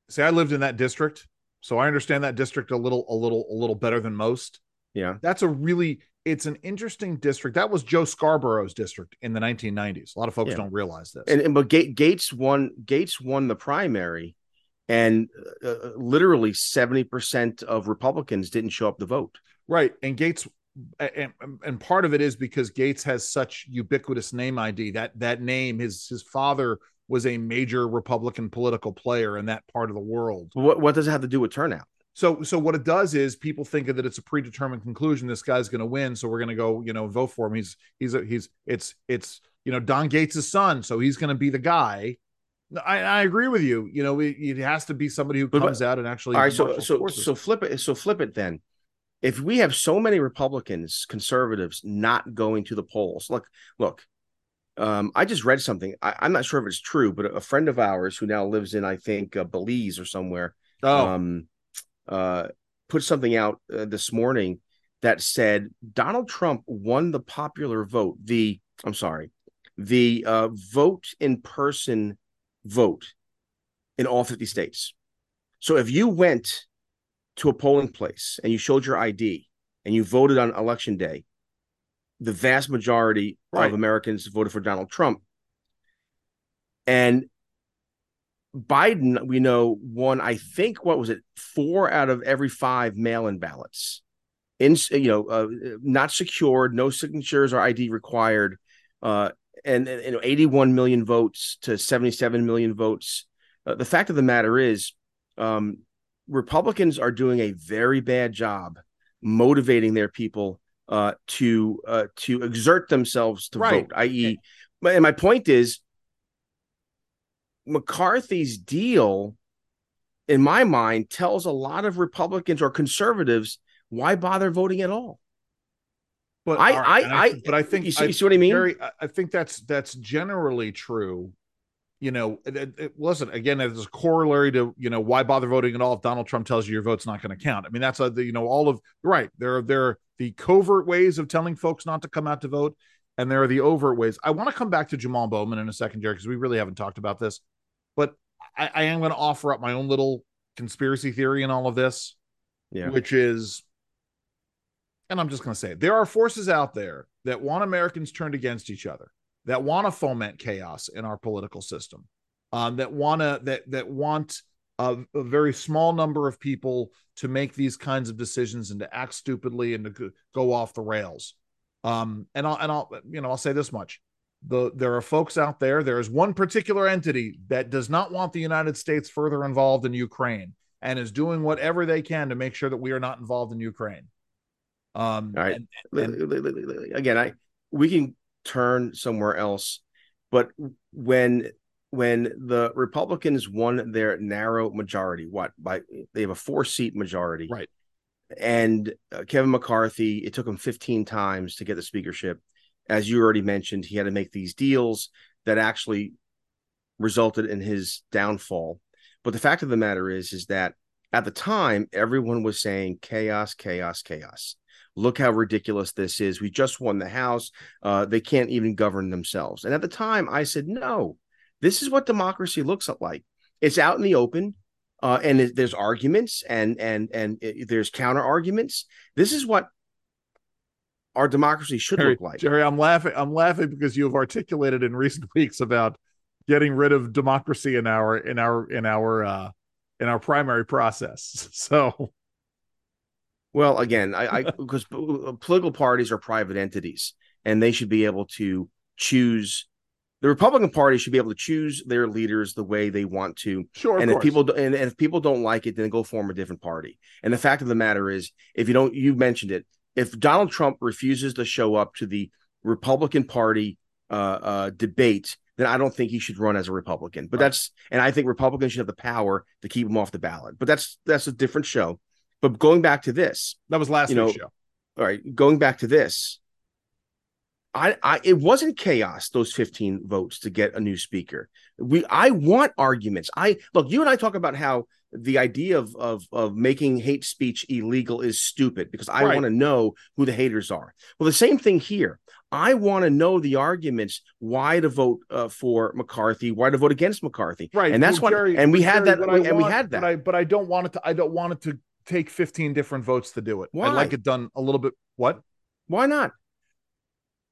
see, I lived in that district, so I understand that district a little, a little, a little better than most. Yeah. That's a really it's an interesting district. That was Joe Scarborough's district in the 1990s. A lot of folks yeah. don't realize this. And, and but Gaetz won Gaetz won the primary and uh, uh literally 70% of Republicans didn't show up to vote. Right. And Gaetz and, and part of it is because Gaetz has such ubiquitous name ID. That that name his his father was a major Republican political player in that part of the world. What what does it have to do with turnout? So, so what it does is people think that it's a predetermined conclusion. This guy's going to win, so we're going to go, you know, vote for him. He's he's a, he's it's it's you know Don Gaetz' son, so he's going to be the guy. I, I agree with you. You know, it, it has to be somebody who comes but, out and actually. All right, so so forces. so flip it. So flip it then. If we have so many Republicans, conservatives not going to the polls, look, look. Um, I just read something. I, am not sure if it's true, but a friend of ours who now lives in, I think, uh, Belize or somewhere. Oh. Um, uh, put something out uh, this morning that said Donald Trump won the popular vote. The I'm sorry, the uh, vote in person vote in all 50 states. So if you went to a polling place and you showed your ID and you voted on election day, the vast majority right. of Americans voted for Donald Trump. And Biden, we know, won, I think, what was it, four out of every five mail in ballots. In, you know, uh, not secured, no signatures or ID required. Uh, and, and you know, 81 million votes to 77 million votes. Uh, the fact of the matter is, um, Republicans are doing a very bad job motivating their people uh, to uh, to exert themselves to right. vote. I.e., and my point is, McCarthy's deal, in my mind, tells a lot of Republicans or conservatives why bother voting at all. But I, I, I, I, but I think you see, I, you see what I mean. Gary, I think that's that's generally true. You know, it, it wasn't again as a corollary to you know why bother voting at all if Donald Trump tells you your vote's not going to count. I mean, that's a you know all of right there. There the covert ways of telling folks not to come out to vote, and there are the overt ways. I want to come back to Jamaal Bowman in a second, Jerry, because we really haven't talked about this. But I, I am going to offer up my own little conspiracy theory in all of this, Yeah. which is, and I'm just going to say it, there are forces out there that want Americans turned against each other, that want to foment chaos in our political system, um, that want to that that want a, a very small number of people to make these kinds of decisions and to act stupidly and to go- off the rails. Um, and I'll and I'll you know I'll say this much: the there are folks out there. There is one particular entity that does not want the United States further involved in Ukraine and is doing whatever they can to make sure that we are not involved in Ukraine. Um, All right. and- and- again i we can turn somewhere else but when when the republicans won their narrow majority what by they have a four seat majority Right. and uh, kevin mccarthy it took him 15 times to get the speakership as you already mentioned he had to make these deals that actually resulted in his downfall but the fact of the matter is is that at the time everyone was saying chaos chaos chaos look how ridiculous this is. We just won the House. Uh, they can't even govern themselves. And at the time, I said, no, this is what democracy looks like. It's out in the open. Uh, and there's arguments and and and it- there's counter arguments. This is what our democracy should Jerry, look like. Jerry, I'm laughing. I'm laughing because you have articulated in recent weeks about getting rid of democracy in our in our in our uh in our primary process. So Well, again, I, I because political parties are private entities, and they should be able to choose. The Republican Party should be able to choose their leaders the way they want to, sure, and if course. people and, and if people don't like it, then go form a different party. And the fact of the matter is, if you don't, you mentioned it. If Donald Trump refuses to show up to the Republican Party uh, uh, debate, then I don't think he should run as a Republican. But Right. that's and I think Republicans should have the power to keep him off the ballot. But that's that's a different show. But going back to this, that was last you know, week's show. all right, going back to this, I, I it wasn't chaos those 15 votes to get a new speaker. We I want arguments. I look, you and I talk about how the idea of of of making hate speech illegal is stupid because I Right. want to know who the haters are. Well, the same thing here. I want to know the arguments why to vote uh, for McCarthy, why to vote against McCarthy, Right. And that's well, what and we had Jerry, that and we had that. But I but I don't want it to I don't want it to take 15 different votes to do it. Why? I'd like it done a little bit what? why not?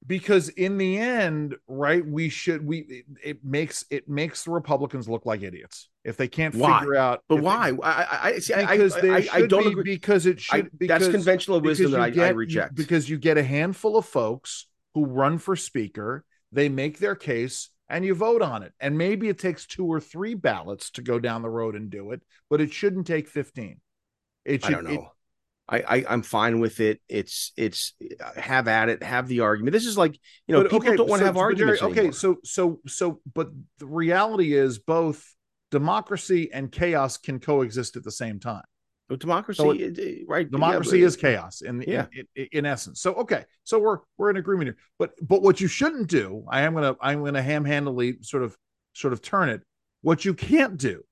Because in the end right we should we it, it makes it makes the republicans look like idiots if they can't Why? figure out But if they- why? I I, I see. I, because I, they I, I don't be, agree. because it I, should because, that's conventional wisdom that you I, I get- you- reject. because you get a handful of folks who run for speaker they make their case and you vote on it and maybe it takes two or three ballots to go down the road and do it but it shouldn't take 15 it I don't know. I, I I'm fine with it. It's it's uh, have at it. Have the argument. This is like you know But, people okay, don't want to so- have but Jerry, arguments. okay, anymore. so so so, but the reality is both democracy and chaos can coexist at the same time. But democracy, so it- it- eh, right? Democracy yeah, is chaos in, Yeah. in, in in essence. So okay, so we're we're in agreement here. But but what you shouldn't do, I am gonna I'm gonna ham handedly sort of sort of turn it. What you can't do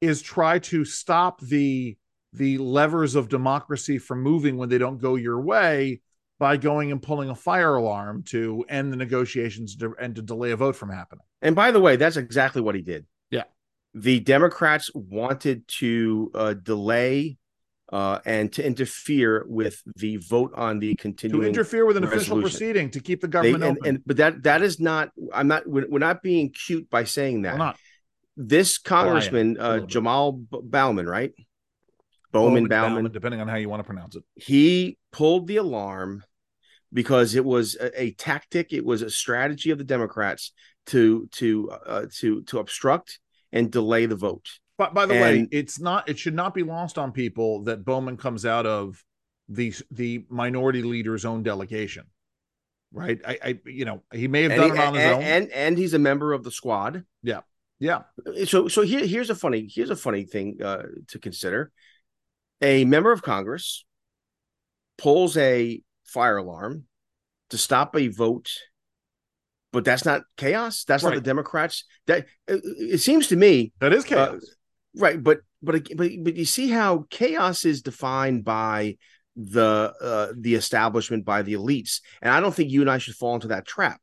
is try to stop the the levers of democracy from moving when they don't go your way by going and pulling a fire alarm to end the negotiations to, and to delay a vote from happening. And by the way, that's exactly what he did. Yeah. The Democrats wanted to uh, delay uh, and to interfere with the vote on the continuing To interfere with an official proceeding to keep the They, government and, open. and but that that is not. I'm not. We're, we're not being cute by saying that. Not. This congressman uh. Jamaal Bauman, right? Bowman, Bauman, depending on how you want to pronounce it. he pulled the alarm because it was a, a tactic it was a strategy of the democrats to to uh, to to obstruct and delay the vote But by the way, it's not. It should not be lost on people that Bowman comes out of the the minority leader's own delegation, right? I, I you know, he may have done he- it on his and, own. and and he's a member of the squad Yeah. yeah, so so here here's a funny here's a funny thing uh, to consider a member of congress pulls a fire alarm to stop a vote but that's not chaos that's not the democrats that it, it seems to me that is uh, chaos. Right, but but but but you see how chaos is defined by the uh, the establishment by the elites, and I don't think you and I should fall into that trap.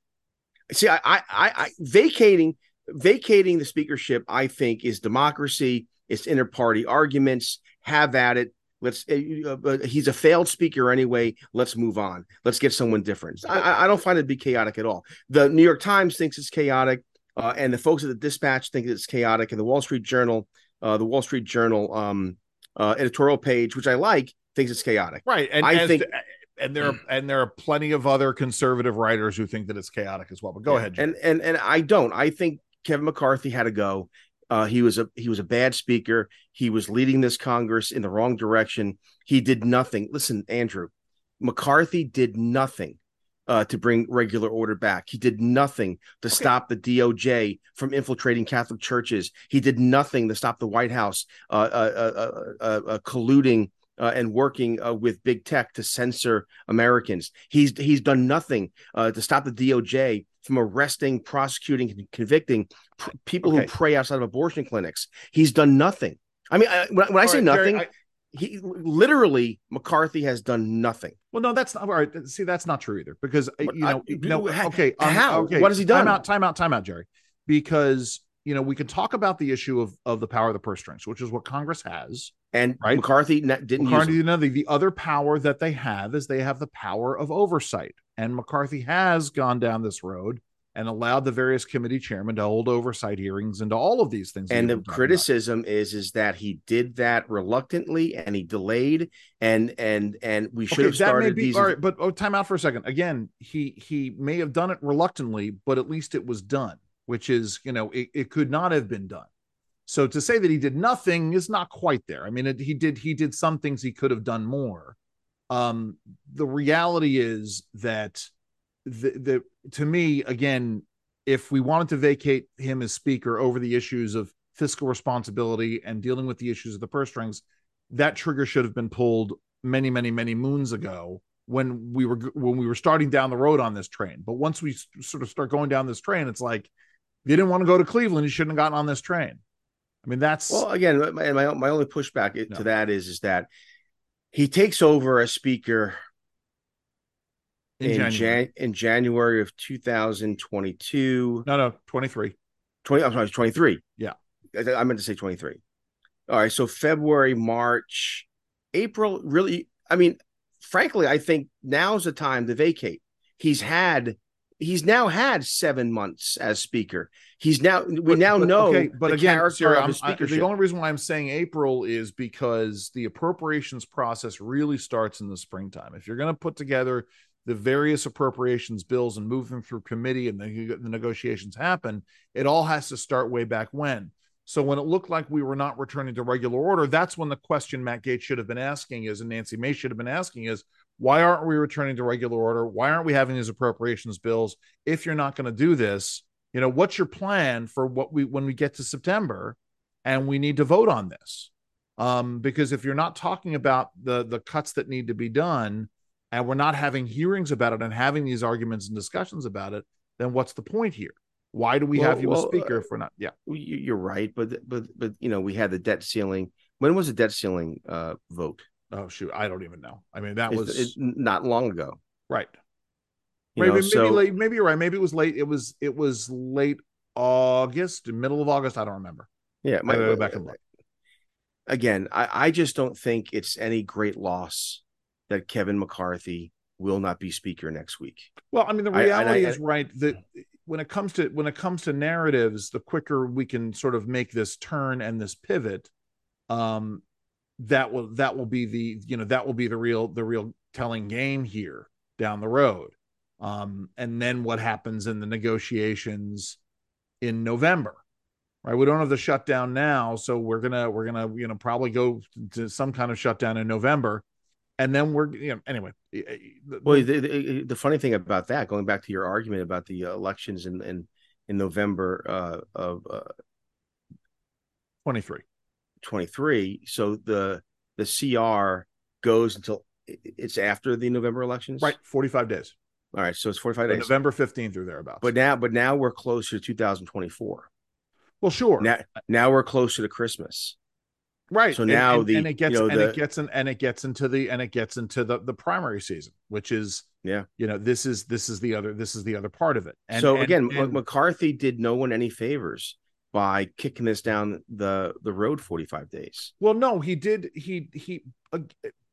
See, I, I, I vacating vacating the speakership, I think, is democracy. It's inter party arguments. Have at it. Let's. Uh, uh, he's a failed speaker anyway. Let's move on. Let's get someone different. I, I don't find it to be chaotic at all. The New York Times thinks it's chaotic, uh, and the folks at the Dispatch think it's chaotic, and the Wall Street Journal, uh, the Wall Street Journal um, uh, editorial page, which I like, thinks it's chaotic. Right, and I think. And there are and there are plenty of other conservative writers who think that it's chaotic as well. But go yeah, ahead. Jim. And and and I don't. I think Kevin McCarthy had to go. Uh, he was a he was a bad speaker. He was leading this Congress in the wrong direction. He did nothing. Listen, Andrew, McCarthy did nothing uh, to bring regular order back. He did nothing to okay. stop the DOJ from infiltrating Catholic churches. He did nothing to stop the White House uh, uh, colluding uh, and working uh, with big tech to censor Americans. He's he's done nothing uh, to stop the DOJ from arresting, prosecuting, and convicting pr- people okay. who pray outside of abortion clinics. He's done nothing. I mean, I, when, when I say right, nothing. Jerry, I- he literally McCarthy has done nothing. Well, no, that's not all right. See, that's not true either because you know, I, no, okay, um, how? Okay, what has he done? Time out, time out, time out, Jerry. Because you know, we can talk about the issue of of the power of the purse strings, which is what Congress has. And right? McCarthy didn't McCarthy use the, the other power that they have is they have the power of oversight. And McCarthy has gone down this road and allowed the various committee chairmen to hold oversight hearings into all of these things. And the criticism about. is is that he did that reluctantly and he delayed and and and we should okay, have started be, these. All right, but oh, time out for a second. Again, he he may have done it reluctantly, but at least it was done which is, you know, it, it could not have been done. So to say that he did nothing is not quite there. I mean, it, he did he did some things he could have done more. Um, the reality is that the, the to me again, if we wanted to vacate him as speaker over the issues of fiscal responsibility and dealing with the issues of the purse strings, that trigger should have been pulled many, many, many moons ago when we were when we were starting down the road on this train. But once we sort of start going down this train, it's like if you didn't want to go to Cleveland, you shouldn't have gotten on this train. I mean, that's well. Again, my my, my only pushback no. to that is is that he takes over as speaker in, in January. Jan- in January of 2022. No, no, 23. 20. I'm sorry, 23. Yeah, I, I meant to say 23. All right, so February, March, April. Really, I mean, frankly, I think now's the time to vacate. He's had he's now had seven months as speaker. He's now we but, now but, know okay, but again, Sarah, I, the only reason why I'm saying April is because the appropriations process really starts in the springtime. If you're going to put together the various appropriations bills and move them through committee and the, the negotiations happen, it all has to start way back when. So when it looked like we were not returning to regular order, that's when the question Matt Gaetz should have been asking is, and Nancy Mace should have been asking is, why aren't we returning to regular order? Why aren't we having these appropriations bills? If you're not going to do this, you know, what's your plan for what we when we get to September and we need to vote on this? Um, because if you're not talking about the the cuts that need to be done and we're not having hearings about it and having these arguments and discussions about it, then what's the point here? Why do we well, have you well, a speaker if we're not? Yeah, you're right, but but but you know, we had the debt ceiling. When was the debt ceiling uh, vote? Oh shoot, I don't even know. I mean, that it's, was it's not long ago, right? maybe know, so... maybe late, maybe you're right. Maybe it was late. It was it was late August, middle of August. I don't remember. Yeah, my, go back and look. Again, I, I just don't think it's any great loss that Kevin McCarthy will not be speaker next week. Well, I mean, the reality I, I, is right that when it comes to when it comes to narratives, the quicker we can sort of make this turn and this pivot, um, that will that will be the you know that will be the real the real telling game here down the road. Um and then what happens in the negotiations in november right? We don't have the shutdown now so we're gonna we're gonna you know probably go to some kind of shutdown in november. And then we're you know anyway well the, the, the funny thing about that going back to your argument about the elections in in, in november uh, of uh, 23 23. So the the CR goes until it's after the November elections, right? 45 days. All right, so it's 45 days. November 15th or thereabouts. But now, but now we're closer to 2024. Well, sure. Now, now we're closer to Christmas. Right. So And- now and, the- and it gets you know, and the- it gets in and it gets into the and it gets into the the primary season, which is Yeah. you know, this is this is the other this is the other part of it. And so and- again, and- McCarthy did no one any favors by kicking this down the the road 45 days. well, no, he did he he uh,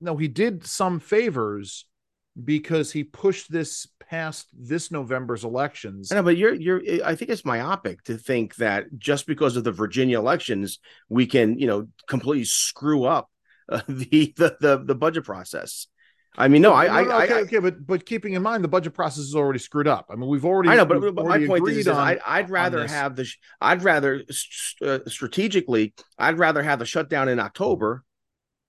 no, he did some favors because he pushed this past this November's elections. I know, but you're you're I think it's myopic to think that just because of the Virginia elections, we can, you know, completely screw up uh, the, the the the budget process. I mean, no, I I, no, I, okay, I, okay, but but keeping in mind the budget process is already screwed up. I mean, we've already I know, but, but my point is, agreed is I, I'd rather have the I'd rather uh, strategically I'd rather have the shutdown in October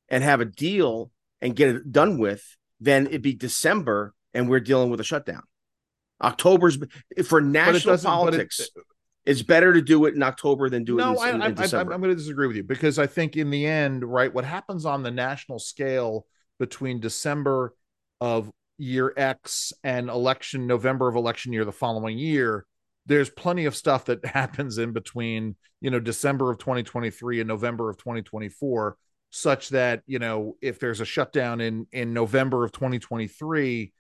and have a deal and get it done with than it be December and we're dealing with a shutdown. October's for national doesn't- but it- politics. it's better to do it in October than do it no, in, I, in, in I, December. I'm going to disagree with you because I think in the end, right, what happens on the national scale between December of year X and election November of election year the following year, there's plenty of stuff that happens in between, you know, December of 2023 and November of 2024, such that you know if there's a shutdown in in November of 2023.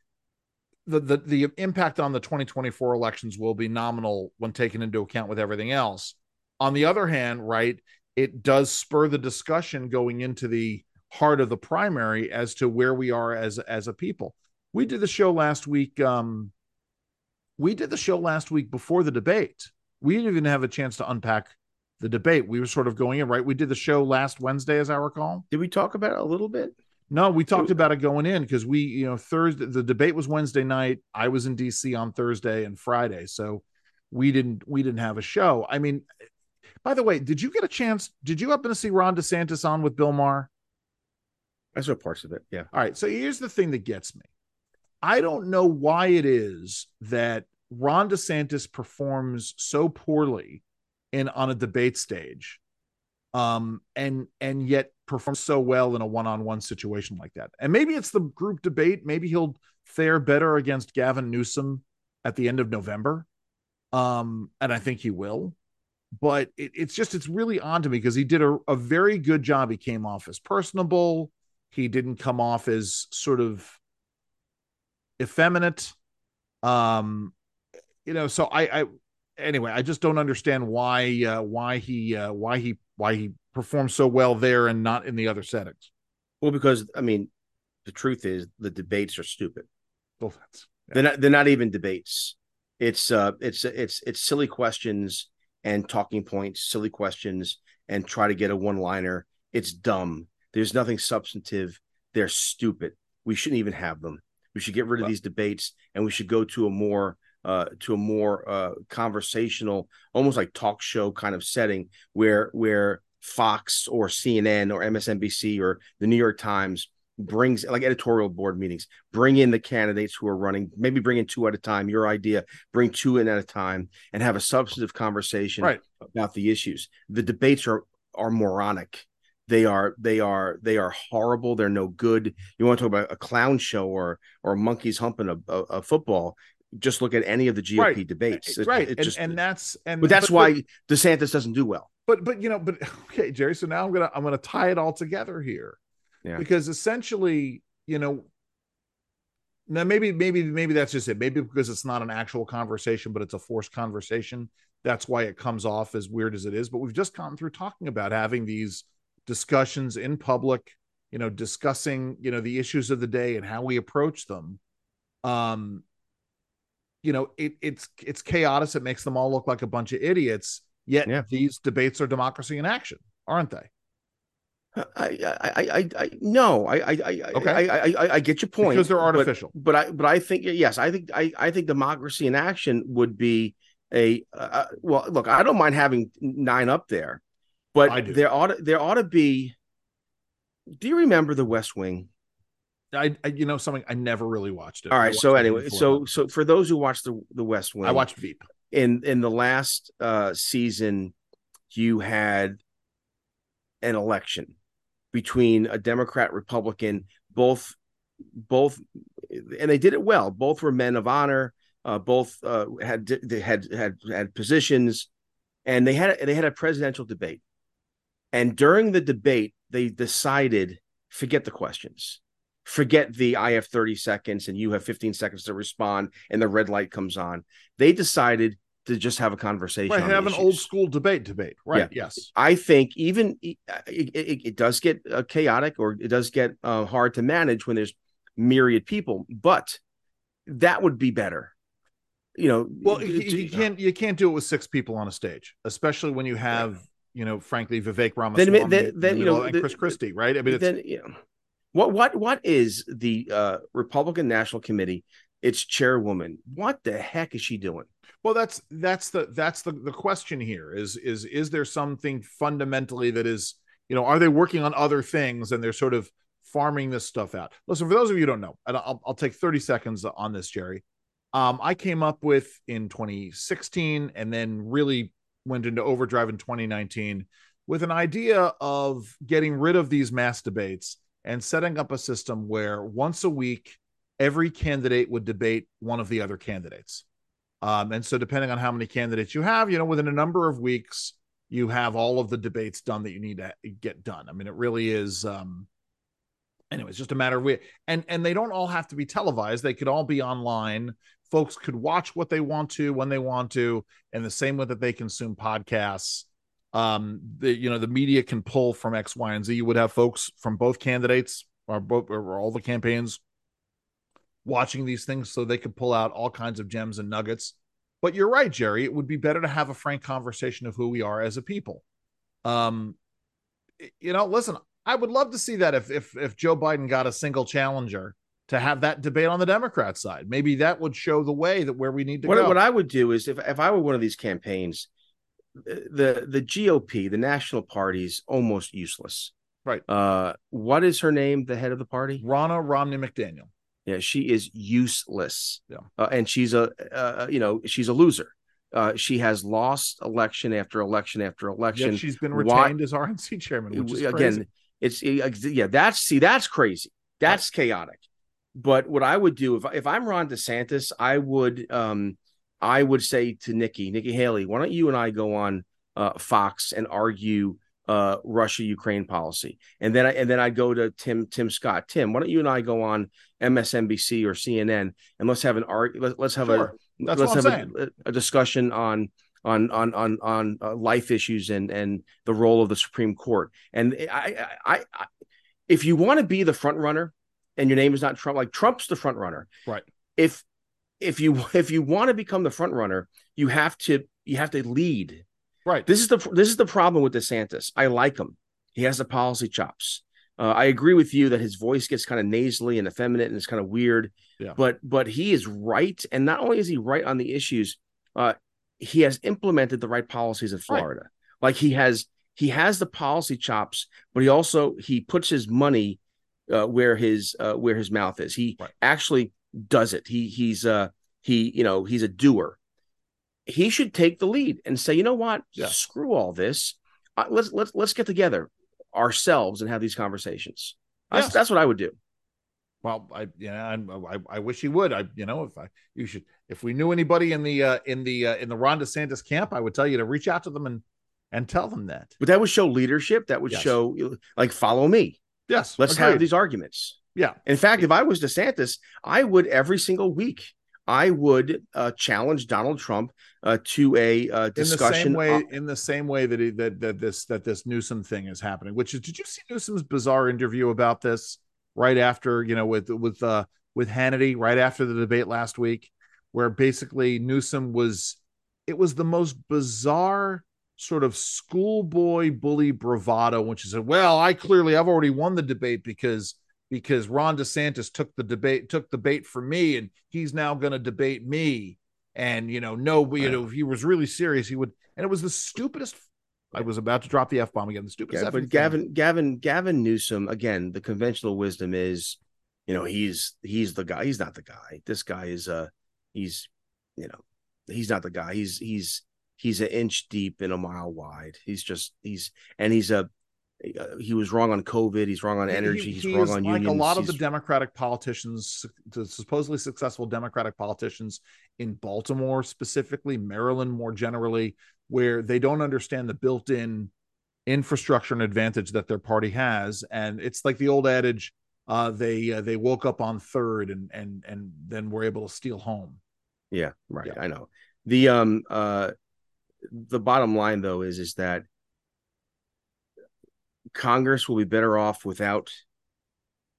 The, the the impact on the 2024 elections will be nominal when taken into account with everything else on the other hand, right, it does spur the discussion going into the heart of the primary as to where we are as as a people. We did the show last week. Um, we did the show last week before the debate. We didn't even have a chance to unpack the debate. We were sort of going in, right? We did the show last Wednesday, as I recall. Did we talk about it a little bit? No, we talked about it going in because we, you know, Thursday the debate was Wednesday night. I was in DC on Thursday and Friday, so we didn't we didn't have a show. I mean, by the way, did you get a chance? Did you happen to see Ron DeSantis on with Bill Maher? I saw parts of it. Yeah. All right, so here's the thing that gets me. I don't know why it is that Ron DeSantis performs so poorly in on a debate stage, um, and and yet performs so well in a one-on-one situation like that. And maybe it's the group debate. Maybe he'll fare better against Gavin Newsom at the end of November, um, and I think he will. But it, it's just it's really odd to me because he did a, a very good job. He came off as personable. He didn't come off as sort of effeminate. Um, you know, so I, I anyway, I just don't understand why uh, why he uh, why he why he performs so well there and not in the other settings. Well, because I mean, the truth is the debates are stupid. Well, that's They're not. They're not even debates. It's uh, it's it's it's silly questions and talking points, silly questions, and try to get a one-liner. It's dumb. There's nothing substantive. They're stupid. We shouldn't even have them. We should get rid of these debates, and we should go to a more uh, to a more uh, conversational, almost like talk show kind of setting where where Fox or CNN or MSNBC or the New York Times brings like editorial board meetings bring in the candidates who are running maybe bring in two at a time your idea bring two in at a time and have a substantive conversation Right. about the issues the debates are are moronic they are they are they are horrible. They're no good. You want to talk about a clown show or or monkeys humping a, a, a football just look at any of the GOP Right. debates. Eh, it- right, it and, just- and that's and but that's but- why DeSantis doesn't do well. But but you know but okay jerry so now i'm gonna i'm gonna tie it all together here. Yeah. because essentially you know now maybe maybe maybe that's just it. Maybe because it's not an actual conversation but it's a forced conversation that's why it comes off as weird as it is. But we've just gone through talking about having these discussions in public you know discussing you know the issues of the day and how we approach them um you know it it's it's chaos it makes them all look like a bunch of idiots yet Yeah. these debates are democracy in action aren't they I, I, I, I, no, I, I, I, Okay. I, I, I, I get your point Because they're but- artificial. But, I, but I think yes, I think I, I think democracy in action would be a uh, well. Look, I don't mind having nine up there, but there ought to, there ought to be. Do you remember the West Wing? I, I you know something i never really watched it. All right, so anyway, so so for those who watched the the West Wing, i watched veep. in in the last uh season you had an election between a democrat republican both both and they did it well. Both were men of honor uh both uh had they had had had positions and they had they had a presidential debate And during the debate, they decided forget the questions. Forget the I have 30 seconds and you have 15 seconds to respond and the red light comes on. They decided to just have a conversation. Right, have an old school debate debate. Right. Yeah. Yes. I think even it, it, it does get uh, chaotic or it does get uh, hard to manage when there's myriad people, but that would be better. You know, well, you, you can't you can't do it with six people on a stage, especially when you have you know, frankly, Vivek Ramaswamy, then, then, then you know, and Chris Christie, right? I mean, then you know, what what what is the uh, Republican National Committee? Its chairwoman. What the heck is she doing? Well, that's that's the that's the the question here is is is there something fundamentally that is you know are they working on other things and they're sort of farming this stuff out? Listen, for those of you who don't know, and I'll, I'll take thirty seconds on this, Jerry. Um, I came up with in 2016 and then really went into overdrive in 2019 with an idea of getting rid of these mass debates and setting up a system where once a week every candidate would debate one of the other candidates. Um, and so, depending on how many candidates you have, you know, within a number of weeks, you have all of the debates done that you need to get done. I mean, it really is. Um, anyway, it's just a matter of we and and they don't all have to be televised. They could all be online. Folks could watch what they want to when they want to, and the same way that they consume podcasts. Um, the you know the media can pull from X, Y, and Z. You would have folks from both candidates or both or all the campaigns watching these things so they could pull out all kinds of gems and nuggets. But you're right, Jerry. It would be better to have a frank conversation of who we are as a people. Um, you know, listen, I would love to see that if if if Joe Biden got a single challenger to have that debate on the Democrat side. Maybe that would show the way that where we need to what, go. What I would do is if if I were one of these campaigns, the the GOP, the national party is almost useless. Right. Uh, what is her name? The head of the party, Ronna Romney McDaniel. Yeah, she is useless. Yeah, uh, and she's a uh, you know she's a loser. Uh, she has lost election after election after election. Yet she's been retained Why, as RNC chairman, which is again, it's yeah, that's see, that's crazy. That's right. chaotic. But what I would do if if I'm Ron DeSantis, I would um I would say to Nikki, Nikki Haley, why don't you and I go on uh, Fox and argue uh, Russia Ukraine policy, and then I and then I go to Tim Tim Scott. Tim, why don't you and I go on MSNBC or CNN and let's have an art. Let, us have sure. a That's let's have a, a, discussion on on on on on uh, life issues and and the role of the Supreme Court. And I, I, I if you want to be the front runner, and your name is not Trump, like Trump's the front runner, right? If if you if you want to become the front runner, you have to you have to lead Right. This is the this is the problem with DeSantis. I like him. He has the policy chops. Uh, I agree with you that his voice gets kind of nasally and effeminate and it's kind of weird. Yeah. But but he is right, and not only is he right on the issues, uh, he has implemented the right policies in Florida. Right. Like he has he has the policy chops, but he also he puts his money uh, where his uh, where his mouth is. He right. actually does it. He he's uh he you know he's a doer he should take the lead and say, you know what, yeah. screw all this. Uh, let's let's let's get together ourselves and have these conversations. That's, that's what I would do. Well, I yeah, I, I wish he would. I you know if I you should if we knew anybody in the uh, in the uh, in the Ron DeSantis camp, I would tell you to reach out to them and and tell them that. But that would show leadership. That would yes. show like follow me. Yes, let's agreed. have these arguments. Yeah. In fact, if I was DeSantis, I would every single week I would uh, challenge Donald Trump uh, to a uh, discussion in the same way. in the same way that, he, that that this that this Newsom thing is happening. Which is, did you see Newsom's bizarre interview about this right after you know with with uh with Hannity right after the debate last week, where basically Newsom was it was the most bizarre sort of schoolboy bully bravado when she said, "Well, I clearly I've already won the debate because." because Ron DeSantis took the debate, took the bait for me, and he's now going to debate me. And you know, no, you know, if he was really serious, he would. And it was the stupidest. I was about to drop the f bomb again. The stupidest. Yeah, but Gavin, thing. Gavin, Gavin Newsom. Again, the conventional wisdom is, you know, he's he's the guy. He's not the guy. This guy is uh he's, you know, he's not the guy. He's he's he's an inch deep and a mile wide. He's just he's and he's a he was wrong on COVID. He's wrong on energy. He, he's he wrong on like unions. a lot of he's... the Democratic politicians, the supposedly successful Democratic politicians in Baltimore, specifically Maryland, more generally, where they don't understand the built-in infrastructure and advantage that their party has and it's like the old adage uh they uh, they woke up on third and and and then were able to steal home Yeah, right. Yeah. I know. The um uh the bottom line though is is that Congress will be better off without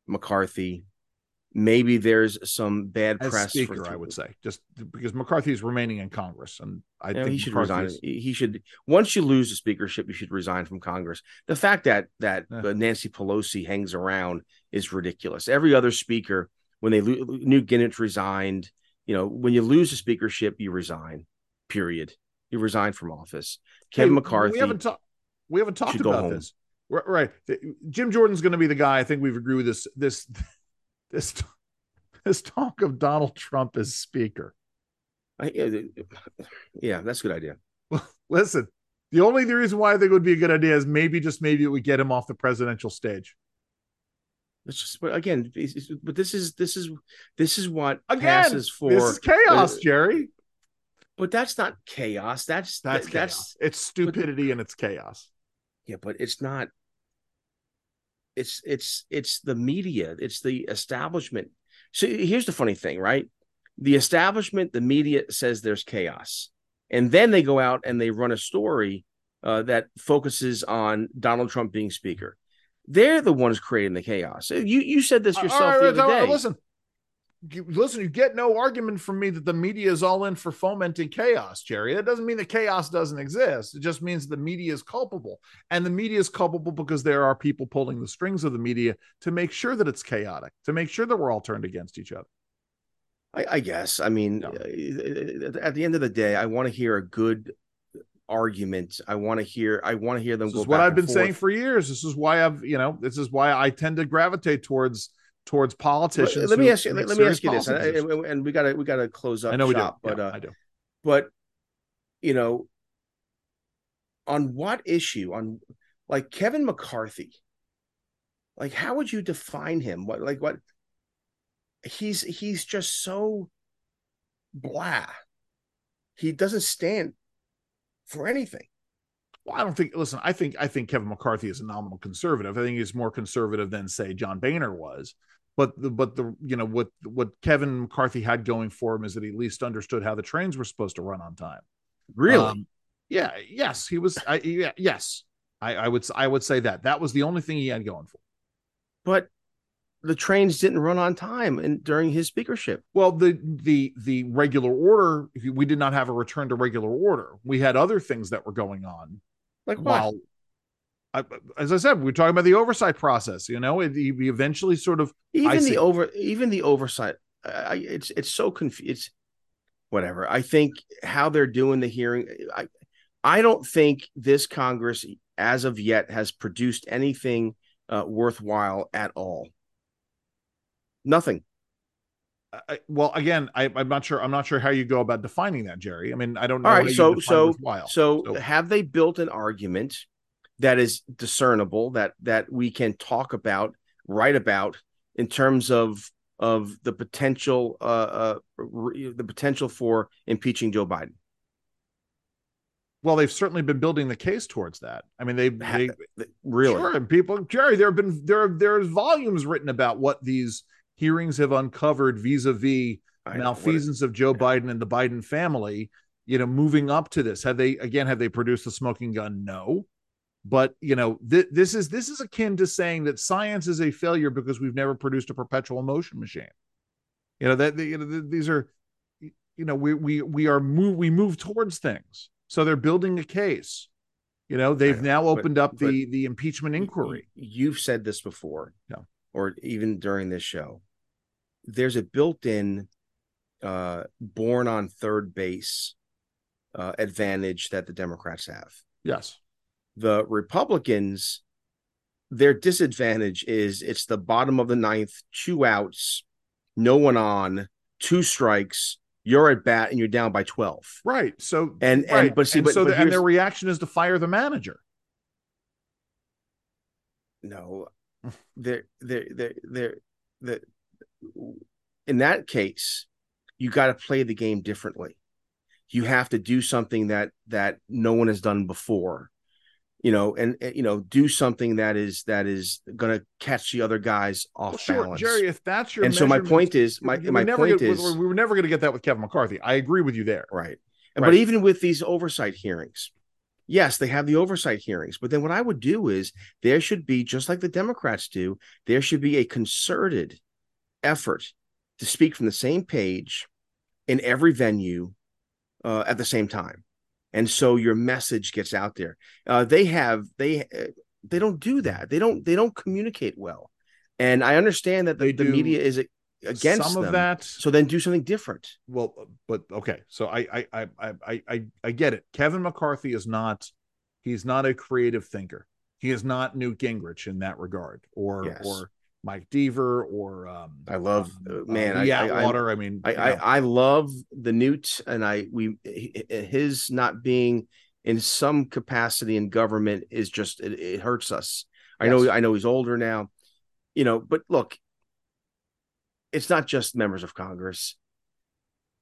McCarthy. Maybe there's some bad as press. for- speaker i would say just because McCarthy is remaining in congress and i You know, think he should McCarthy resign. is- He should once you lose the speakership, you should resign from Congress. The fact that that Yeah. Nancy Pelosi hangs around is ridiculous. Every other speaker, when they Newt Gingrich resigned, you know, when you lose the speakership, you resign. Period. You resign from office. Kevin Hey, McCarthy. We haven't talked. We haven't talked about home. this. Right, right. Jim Jordan's going to be the guy. I think we've agreed with this. This, this, this talk of Donald Trump as speaker. I- yeah, yeah, that's a good idea. Listen, the only reason why I think it would be a good idea is maybe just maybe it would get him off the presidential stage. Let's just, but again, it's- it's- but this is this is this is what Again, passes for. this is chaos, uh, Jerry. but that's not chaos. That's That's that- chaos. It's stupidity and it's chaos. yeah but it's not it's it's it's the media it's the establishment so here's the funny thing right the establishment the media says there's chaos and then they go out and they run a story uh, that focuses on donald trump being speaker they're the ones creating the chaos you you said this yourself right, the other right, day Listen, you, listen. You get no argument from me that the media is all in for fomenting chaos, Jerry. That doesn't mean that chaos doesn't exist. It just means the media is culpable, and the media is culpable because there are people pulling the strings of the media to make sure that it's chaotic, to make sure that we're all turned against each other. I, I guess. I mean, No. uh, at the end of the day, I want to hear a good argument. I want to hear. I want to hear them This go. is what I've been saying for years. This is why I've, you know, this is why I tend to gravitate towards towards politicians. Let, me ask you. Let, me ask you this, and, and- and we gotta we gotta close up. I know we do. shop, but Yeah, uh, I do. but you know, on what issue? On like Kevin McCarthy. Like, how would you define him? What like what? He's he's just so blah. He doesn't stand for anything. Well, I don't think. Listen, I think I think Kevin McCarthy is a nominal conservative. I think he's more conservative than say John Boehner was. But the but the you know what what Kevin McCarthy had going for him is that he at least understood how the trains were supposed to run on time. Really? Um, yeah. Yes, he was. I, yeah, yes, I, I would. I would say that that was the only thing he had going for. but the trains didn't run on time and during his speakership. Well, the the the regular order. We did not have a return to regular order. We had other things that were going on. Like what? while I, as I said, we are talking about the oversight process. You know, it, we eventually sort of I even see. the over even the oversight I- it's it's so confused it's whatever i think how they're doing the hearing i i don't think this congress as of yet has produced anything uh, worthwhile at all nothing I, well, again, I, I'm not sure. I'm not sure how you go about defining that, Jerry. I mean, I don't know. all right so so so So- have they built an argument that is discernible that that we can talk about write about in terms of of the potential uh, uh re- the potential for impeaching joe biden well, they've certainly been building the case towards that. I mean, they, they really Sure, people, Jerry, there have been there there's volumes written about what these hearings have uncovered vis-a-vis I malfeasance of Joe Biden and the Biden family. You know, moving up to this, have they again? Have they produced the smoking gun? No, but you know, th- this is this is akin to saying that science is a failure because we've never produced a perpetual motion machine. You know that you know th- these are, you know, we we we are move we move towards things. So they're building a case. You know, they've now but- opened up but the the impeachment inquiry. You've said this before, Yeah. Or even during this show. There's a built-in, uh, born on third base, uh, advantage that the Democrats have. Yes. The Republicans, their disadvantage is it's the bottom of the ninth, two outs, no one on, two strikes. You're at bat and you're down by twelve. Right. So And right. and but see, and but, so but the- and their reaction is to fire the manager. no in that case you got to play the game differently you have to do something that that no one has done before you know, and, and, you know, do something that is that is going to catch the other guys off well, sure, balance. Jerry, if that's your and so my point is my my point get, is we were never going to get that with Kevin McCarthy. I agree with you there. Right. right. But even with these oversight hearings, yes, they have the oversight hearings. But then what I would do is there should be just like the Democrats do. There should be a concerted effort to speak from the same page in every venue uh, at the same time and so your message gets out there uh, they have they uh, they don't do that they don't they don't communicate well and i understand that the, the media is against some of that so then do something different well but okay so I, I i i i i get it kevin mccarthy is not he's not a creative thinker he is not newt gingrich in that regard or yes. or Mike Deaver or um, I love um, uh, man uh, I, Water. I, I mean, I, I, I love the Newt and I we his not being in some capacity in government is just it, it hurts us. Yes. I know I know he's older now, you know, but look, it's not just members of Congress.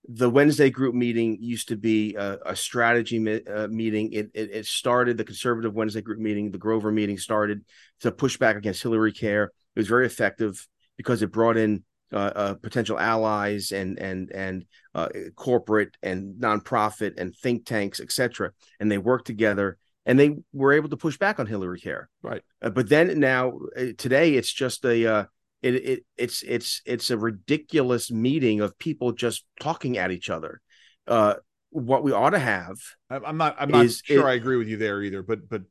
The Wednesday group meeting used to be a, a strategy mi- uh, meeting. It, it, it started the conservative Wednesday group meeting. The Grover meeting started to push back against Hillary Care it was very effective because it brought in uh, uh, potential allies and and and uh, corporate and nonprofit and think tanks, etc. And they worked together, and they were able to push back on Hillary Care. Right. Uh, but then now uh, today, it's just a uh, it, it it's it's it's a ridiculous meeting of people just talking at each other. what we ought to have. I'm not. I'm not sure it, I agree with you there either. But but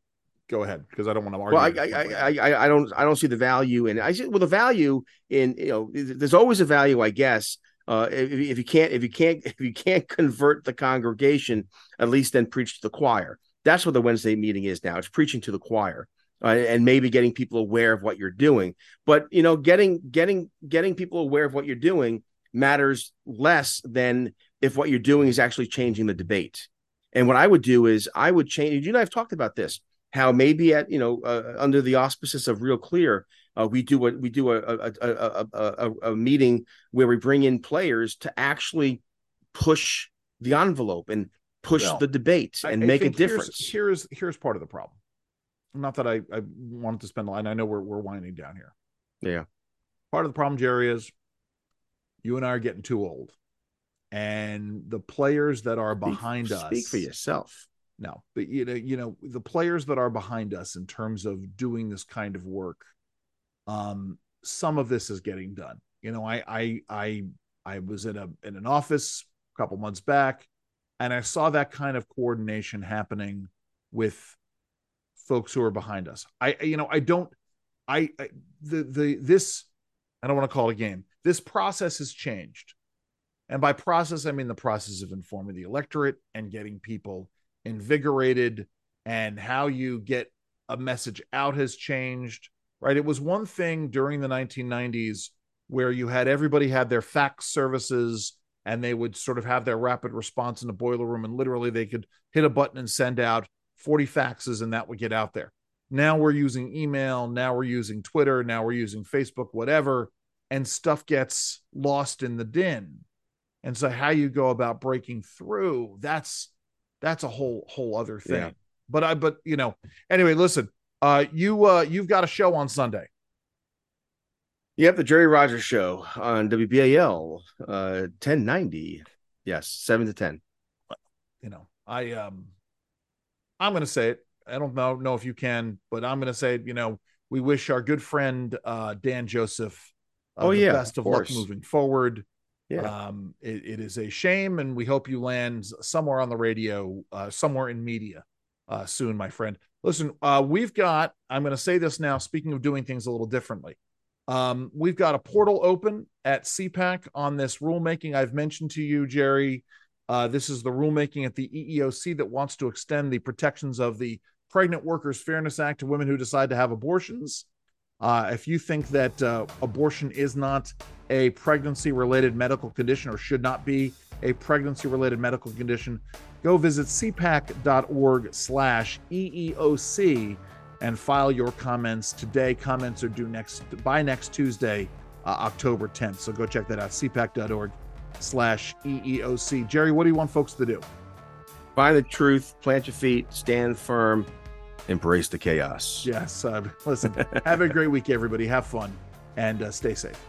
go ahead because I don't want to argue. Well, I, I, I, I, don't I don't see the value in. I see well the value in you know there's always a value I guess. Uh, if, if you can't if you can't if you can't convert the congregation, at least then preach to the choir. That's what the Wednesday meeting is now. It's preaching to the choir. Uh, and maybe getting people aware of what you're doing but you know getting getting getting people aware of what you're doing matters less than if what you're doing is actually changing the debate and what i would do is i would change you and i've talked about this how maybe at you know uh, under the auspices of real clear uh, we do a we do a a, a a, a meeting where we bring in players to actually push the envelope and push well, the debate and I, make a difference. Here's, here's, here's part of the problem. Not that I I wanted to spend a line. I know we're we're winding down here. Yeah. Part of the problem, Jerry, is you and I are getting too old, and the players that are behind speak, us. Speak for yourself no but you know you know the players that are behind us in terms of doing this kind of work um some of this is getting done you know i i i i was in a in an office a couple months back and i saw that kind of coordination happening with folks who are behind us. I you know i don't i, I the the this i don't want to call it a game. This process has changed. And by process i mean the process of informing the electorate and getting people invigorated and how you get a message out has changed right? It was one thing during the 1990s where you had everybody had their fax services and they would sort of have their rapid response in the boiler room and literally they could hit a button and send out 40 faxes and that would get out there now we're using email now we're using twitter now we're using facebook whatever and stuff gets lost in the din and so how you go about breaking through that's that's a whole whole other thing. Yeah. But I but you know, anyway, listen, uh you uh you've got a show on Sunday. Yep, the Jerry Rogers show on WBAL uh 1090. Yes, 7 to 10. You know, I um I'm going to say it. I don't know know if you can, but I'm going to say, you know, we wish our good friend uh Dan Joseph uh, oh yeah, best of, of luck moving forward. Yeah. Um, it, it is a shame, and we hope you land somewhere on the radio, uh, somewhere in media uh, soon, my friend. Listen, uh, we've got, I'm going to say this now, speaking of doing things a little differently. Um, we've got a portal open at CPAC on this rulemaking I've mentioned to you, Jerry. Uh, this is the rulemaking at the EEOC that wants to extend the protections of the Pregnant Workers Fairness Act to women who decide to have abortions. Uh, if you think that uh, abortion is not a pregnancy related medical condition or should not be a pregnancy related medical condition, go visit cpac.org slash EEOC and file your comments today. Comments are due next by next Tuesday, uh, October 10th. So go check that out, cpac.org slash EEOC. Jerry, what do you want folks to do? Find the truth, plant your feet, stand firm, embrace the chaos. Yes. Uh, listen, have a great week, everybody. Have fun and uh, stay safe.